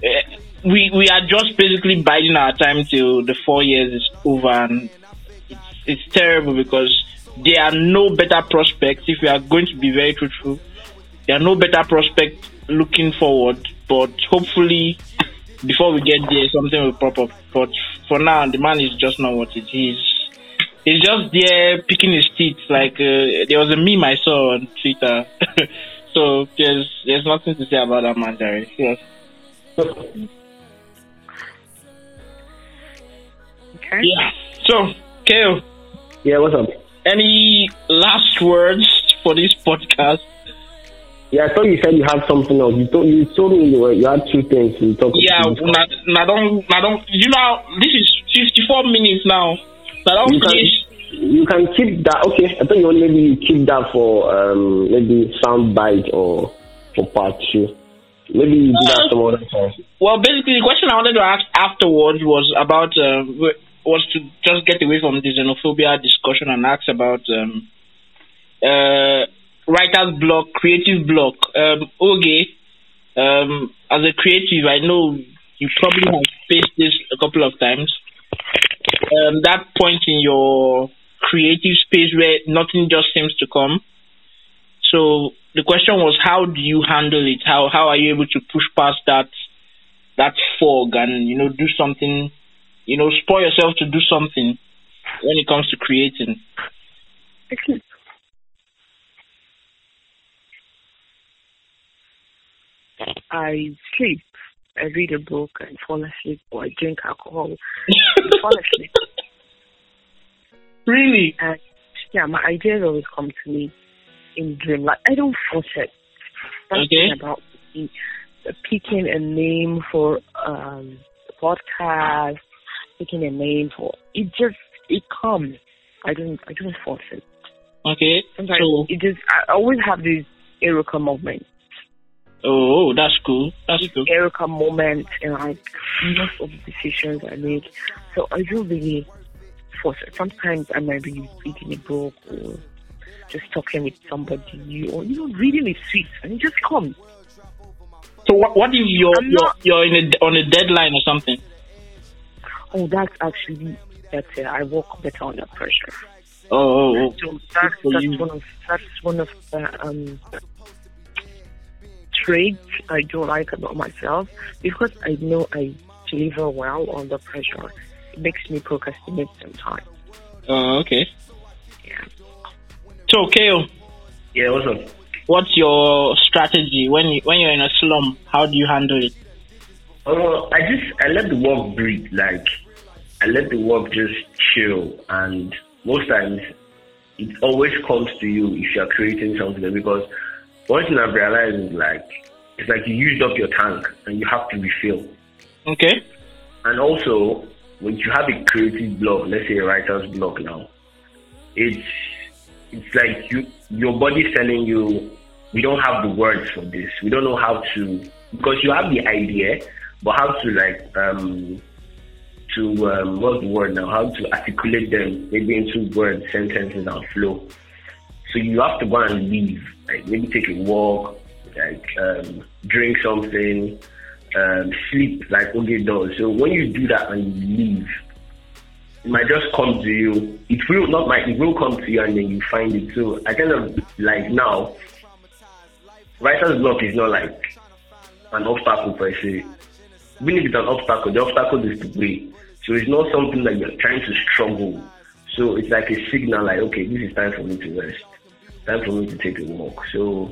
S5: eh, we we are just basically biding our time till the four years is over, and it's, it's terrible because there are no better prospects. If we are going to be very truthful, there are no better prospects looking forward. But hopefully, before we get there, something will pop up. But for now, the man is just not what it is. He's he's just there picking his teeth. Like uh, there was a meme I saw on Twitter. so there's there's nothing to say about that man, Jerry. Yes.
S4: Okay.
S5: Yeah. So, KO,
S6: Yeah, what's up?
S5: any last words for this podcast?
S6: Yeah, I thought you said you had something else. You told you told me you, were, you had two things to talk
S5: Yeah,
S6: about.
S5: na, na don't, na don't, you know, this is 54 minutes now. Don't
S6: You can,
S5: finish.
S6: you can keep that. Okay, I thought you want maybe keep that for um maybe sound bite or for part two. Maybe you do that some other time.
S5: Well, basically, the question I wanted to ask afterwards was about, uh, was to just get away from the xenophobia discussion and ask about um, uh, writer's block, creative block. Um, Oge, um, as a creative, I know you probably have faced this a couple of times. Um, that point in your creative space where nothing just seems to come. So the question was, how do you handle it? How how are you able to push past that that fog and you know do something, you know, spoil yourself to do something when it comes to creating?
S4: Okay. I sleep. I read a book and fall asleep, or I drink alcohol and fall asleep.
S5: Really?
S4: And yeah, my ideas always come to me in dream. Like I don't force it. The
S5: Okay.
S4: about me. Uh, picking a name for um podcast, picking a name for it just it comes. I don't I don't force it.
S5: Okay.
S4: Sometimes
S5: So
S4: it just I always have these Erica moments.
S5: Oh, that's cool. That's cool.
S4: Erica moment and like most of the decisions I make. So I don't really force it. Sometimes I might be reading a book or just talking with somebody or you know reading a sweet and it just comes.
S5: So what what if you're
S4: I'm
S5: you're,
S4: not-
S5: you're in a on a deadline or something?
S4: Oh, that's actually better. I work better under pressure.
S5: Oh, oh, oh.
S4: So that's, that's one of that's one of the um, traits I don't like about myself because I know I deliver well under pressure. It makes me procrastinate sometimes.
S5: Oh, okay.
S4: Yeah.
S5: So, KO,
S6: Yeah, what's up?
S5: what's your strategy when you when you're in a slum? How do you handle it?
S6: Oh, I just I let the work breathe. Like I let the work just chill, and most times it always comes to you if you are creating something. Because one thing I've realized is like it's like you used up your tank and you have to refill.
S5: Okay.
S6: And also, when you have a creative block, let's say a writer's block now, it's it's like you your body's telling you we don't have the words for this. We don't know how to because you have the idea, but how to like um to um what's the word now? How to articulate them maybe into words, sentences and flow. So you have to go and leave, like maybe take a walk, like um, drink something, um, sleep like Oge does. So when you do that and you leave, it might just come to you. It will not might it will come to you and then you find it. So I kind of like now, writer's block is not like an obstacle per se. Even if it's an obstacle, the obstacle is the way. So it's not something that you're trying to struggle. So it's like a signal like, okay, this is time for me to rest. Time for me to take a walk. So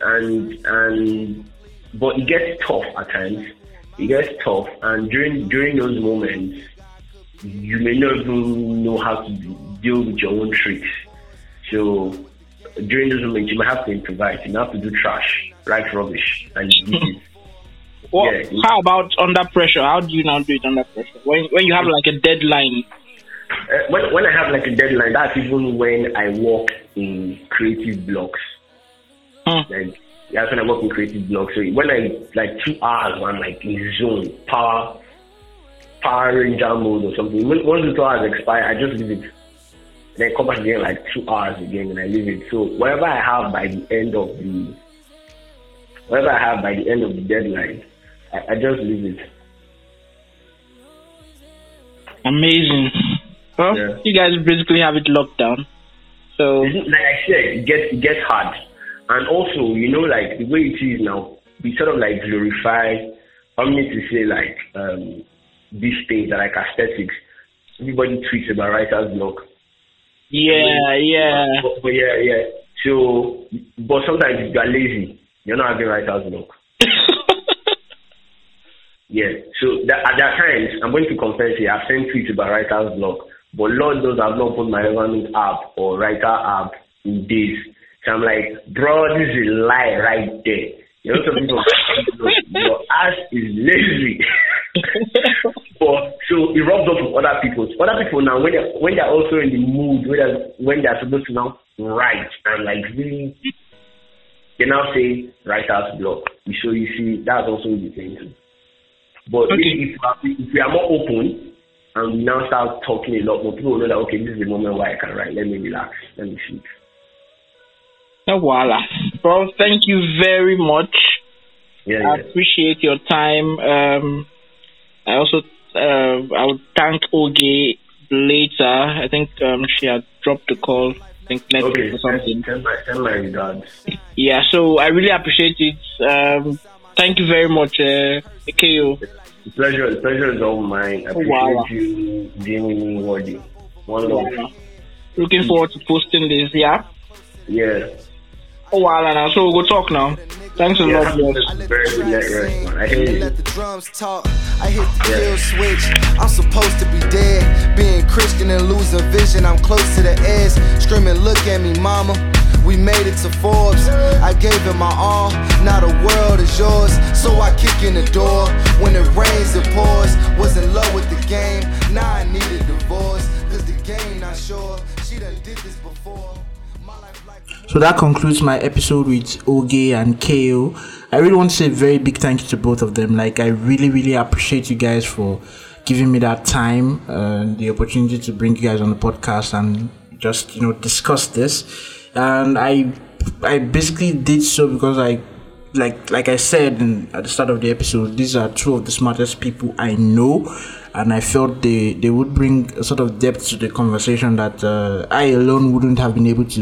S6: and and but it gets tough at times. It gets tough and during during those moments you may not even know how to deal with your own tricks. So during those moments you might have to improvise, you might have to do trash, write rubbish and
S5: What,
S6: Yeah.
S5: How about under pressure? How do you now do it under pressure? When when you have like a deadline?
S6: Uh, when, when I have like a deadline, that's even when I work in creative blocks.
S5: Hmm.
S6: Like that's when I work in creative blocks. So when I like two hours, when I'm like in zone, power, Power Ranger mode or something. When, once the two hours expire, I just leave it. Then come back again like two hours again and I leave it. So whatever I have by the end of the whatever I have by the end of the deadline, I, I just leave it.
S5: Amazing. Well,
S6: Yeah.
S5: you guys basically have it locked down. So
S6: like I said, it gets gets hard. And also, you know, like the way it is now, we sort of like glorify I mean to say like um these things are like aesthetics. Everybody tweets about writer's block.
S5: yeah, yeah.
S6: But, but yeah, yeah. So but sometimes if you are lazy, you're not having writer's block. Yeah. So that, at that times, I'm going to confess here, I've sent tweets about writer's block, but Lord knows I've not put my Evernote app or writer app in days. So I'm like, bro, this is a lie right there. You know, some people, your ass is lazy. but so it rubs off with other people. Other people now, when they're, when they're also in the mood, when they're, when they're supposed to now write and like really, they now say writer's block. So you see, that's also the thing. But
S5: Okay.
S6: if, if, we are- if we are more open and we now start talking a lot more, people will know that okay, this is the moment where I can write. Let me relax. Let me sleep.
S5: No voila. Well, thank you very much.
S6: Yeah,
S5: I
S6: yeah.
S5: appreciate your time. Um, I also uh, I would thank Oge later. I think um, she had dropped the call. I think Netflix
S6: Okay,
S5: or something.
S6: send, my send my regards.
S5: Yeah, so I really appreciate it. Um, thank you very much, uh, KO.
S6: The pleasure, the pleasure is all mine. I oh, appreciate
S5: Wow.
S6: you being with me, Wardy. One love.
S5: Looking forward to posting this. Yeah.
S6: Yeah.
S5: Oh wow, now so we'll go talk now. Thanks a
S6: Yeah,
S5: lot, boss.
S6: that's very good net man. I hear you.
S3: Let the drums talk. I hit the
S6: Yeah.
S3: kill switch. I'm supposed to be dead. Being Christian and losing vision. I'm close to the edge. Screaming, look at me, mama. We made it to Forbes. I gave it my all. Now the world is yours. So I kick in the door. When it rains, it pours. Was in love with the game. Now I need a divorce. Cause the game not sure. She done did this before.
S1: So that concludes my episode with Oge and KO. I really want to say a very big thank you to both of them. Like, I really, really appreciate you guys for giving me that time and the opportunity to bring you guys on the podcast and just, you know, discuss this. And I, I basically did so because I like like I said in, at the start of the episode, these are two of the smartest people I know, and I felt they they would bring a sort of depth to the conversation that uh, I alone wouldn't have been able to,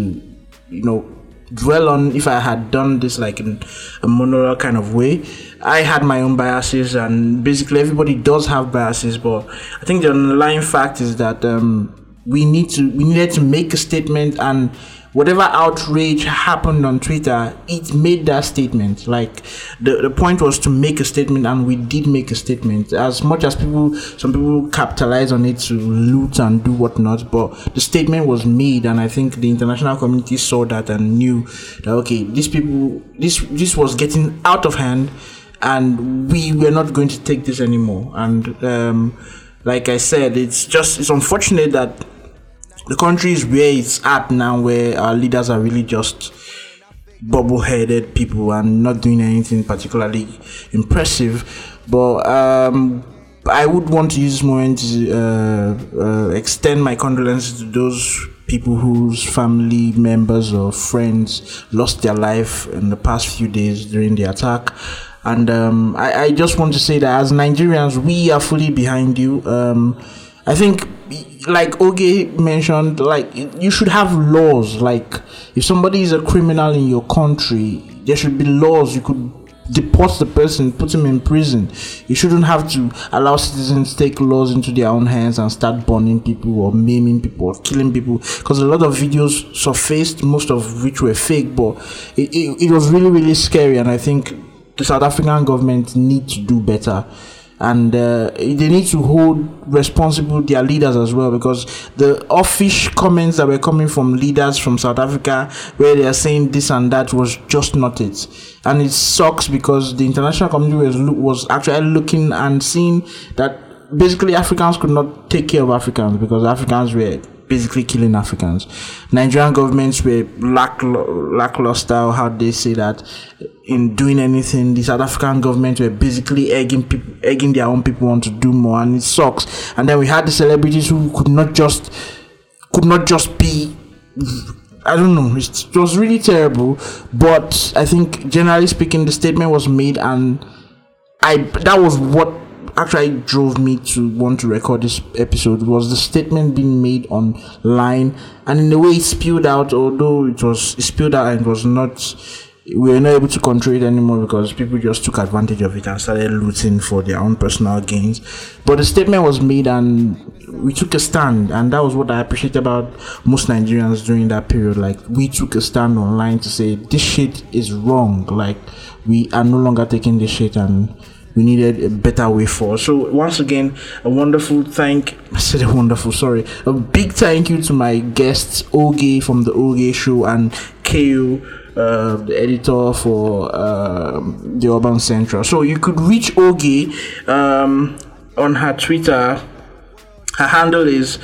S1: you know, dwell on if I had done this like in a monologue kind of way. I had my own biases, and basically everybody does have biases, but I think the underlying fact is that um, we need to we needed to make a statement and whatever outrage happened on Twitter, it made that statement. Like the, the point was to make a statement, and we did make a statement. As much as people, some people capitalize on it to loot and do whatnot, but the statement was made, and I think the international community saw that and knew that okay, these people, this this was getting out of hand, and we were not going to take this anymore. And um, like I said, it's just it's unfortunate that the country is where it's at now, where our leaders are really just bubble-headed people and not doing anything particularly impressive. But um, I would want to use this moment to uh, uh, extend my condolences to those people whose family members or friends lost their life in the past few days during the attack. And um, I, I just want to say that as Nigerians, we are fully behind you. Um, I think, like Oge mentioned, like you should have laws. Like if somebody is a criminal in your country, there should be laws. You could deport the person, put him in prison. You shouldn't have to allow citizens take laws into their own hands and start burning people or maiming people or killing people. Because a lot of videos surfaced, most of which were fake, but it, it, it was really, really scary. And I think the South African government need to do better and uh, they need to hold responsible their leaders as well because the offish comments that were coming from leaders from South Africa where they are saying this and that was just not it. And it sucks because the international community was, was actually looking and seeing that basically Africans could not take care of Africans because Africans were basically killing Africans. Nigerian governments were lack lackluster, how they say that, in doing anything. The South African government were basically egging people, egging their own people on to do more, and it sucks. And then we had the celebrities who could not just could not just be I don't know. It was really terrible, but I think generally speaking, the statement was made, and I that was what actually drove me to want to record this episode was the statement being made online, and in the way it spilled out. Although it was it spilled out and it was not we were not able to control it anymore because people just took advantage of it and started looting for their own personal gains. But the statement was made and we took a stand, and that was what I appreciate about most Nigerians during that period. Like, we took a stand online to say this shit is wrong. Like, we are no longer taking this shit and we needed a better way forward. So once again, a wonderful thank I said a wonderful sorry. A big thank you to my guests Oge from the Oge show and KO uh, the editor for uh, the Urban Central. So you could reach Oge um, on her Twitter. Her handle is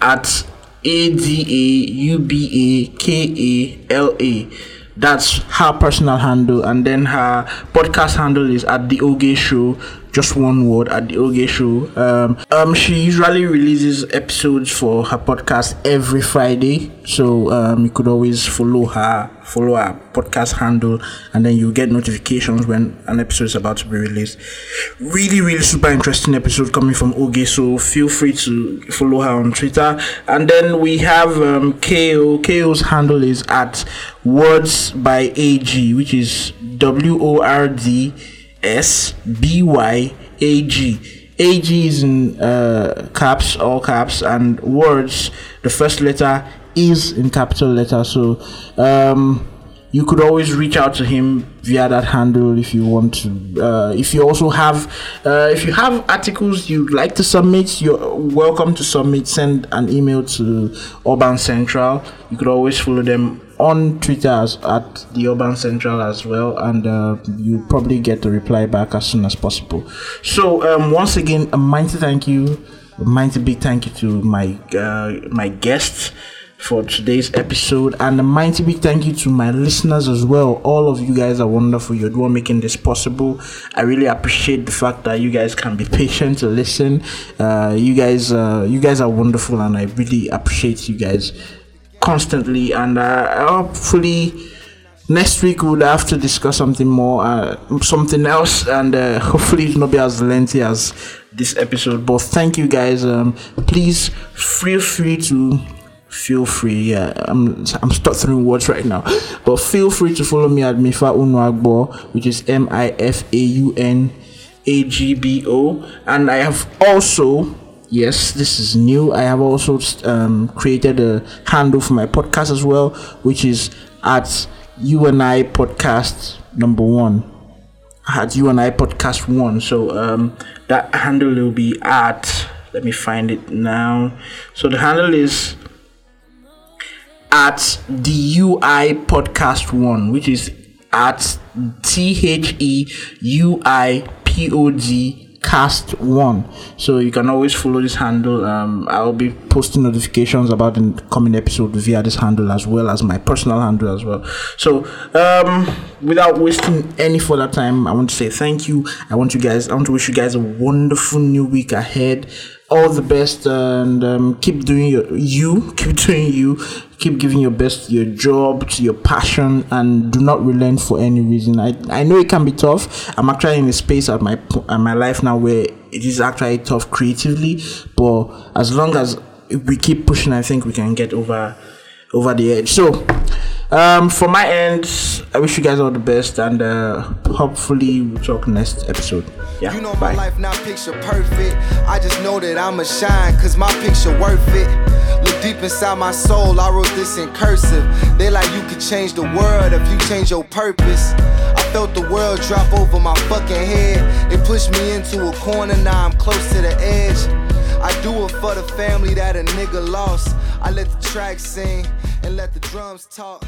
S1: at A D A U B A K A L A. That's her personal handle, and then her podcast handle is at the Oge Show just one word at the Oge Show. Um, um, she usually releases episodes for her podcast every Friday, so um, you could always follow her, follow her podcast handle, and then you get notifications when an episode is about to be released. Really, really super interesting episode coming from Oge, so feel free to follow her on Twitter. And then we have um, KO. KO's handle is at Words by AG, which is W O R D. S B Y A G. AG is in uh, caps, all caps, and words, the first letter is in capital letter. So um, you could always reach out to him via that handle if you want to. Uh, if you also have, uh, if you have articles you'd like to submit, you're welcome to submit. Send an email to Urban Central. You could always follow them on Twitter as, at the Urban Central as well, and uh, you probably get a reply back as soon as possible. So um, once again, a mighty thank you, a mighty big thank you to my uh, my guests for today's episode and a mighty big thank you to my listeners as well all of you guys are wonderful you're the one making this possible i really appreciate the fact that you guys can be patient to listen uh, you guys uh, you guys are wonderful and i really appreciate you guys constantly and uh, hopefully next week we'll have to discuss something more uh, something else and uh, hopefully it's not be as lengthy as this episode. But thank you guys um, please feel free to feel free yeah i'm i'm stuttering words right now. But feel free to follow me at mifa unuagbo which is m-i-f-a-u-n-a-g-b-o and i have also yes, this is new. I have also um, created a handle for my podcast as well, which is at you and I podcast number one. At you and I podcast one. So um, that handle will be at. Let me find it now. So the handle is at the UI podcast one, which is at T H E U I P O D cast one. So you can always follow this handle. Um, i'll be posting notifications about the coming episode via this handle as well as my personal handle as well. So um, without wasting any further time i want to say thank you. I want you guys i want to wish you guys a wonderful new week ahead all the best and um, keep doing your you keep doing you keep giving your best to your job to your passion and do not relent for any reason. I i know it can be tough. I'm actually in a space at my at my life now where it is actually tough creatively but as long as we keep pushing i think we can get over over the edge so um, for my end, I wish you guys all the best, and uh, hopefully we'll talk next episode. Yeah,
S3: you know
S1: bye.
S3: my life not picture perfect. I just know that I'ma shine, cause my picture worth it. Look deep inside my soul, I wrote this in cursive. They like you could change the world if you change your purpose. I felt the world drop over my fucking head. It pushed me into a corner, now I'm close to the edge. I do it for the family that a nigga lost. I let the track sing and let the drums talk.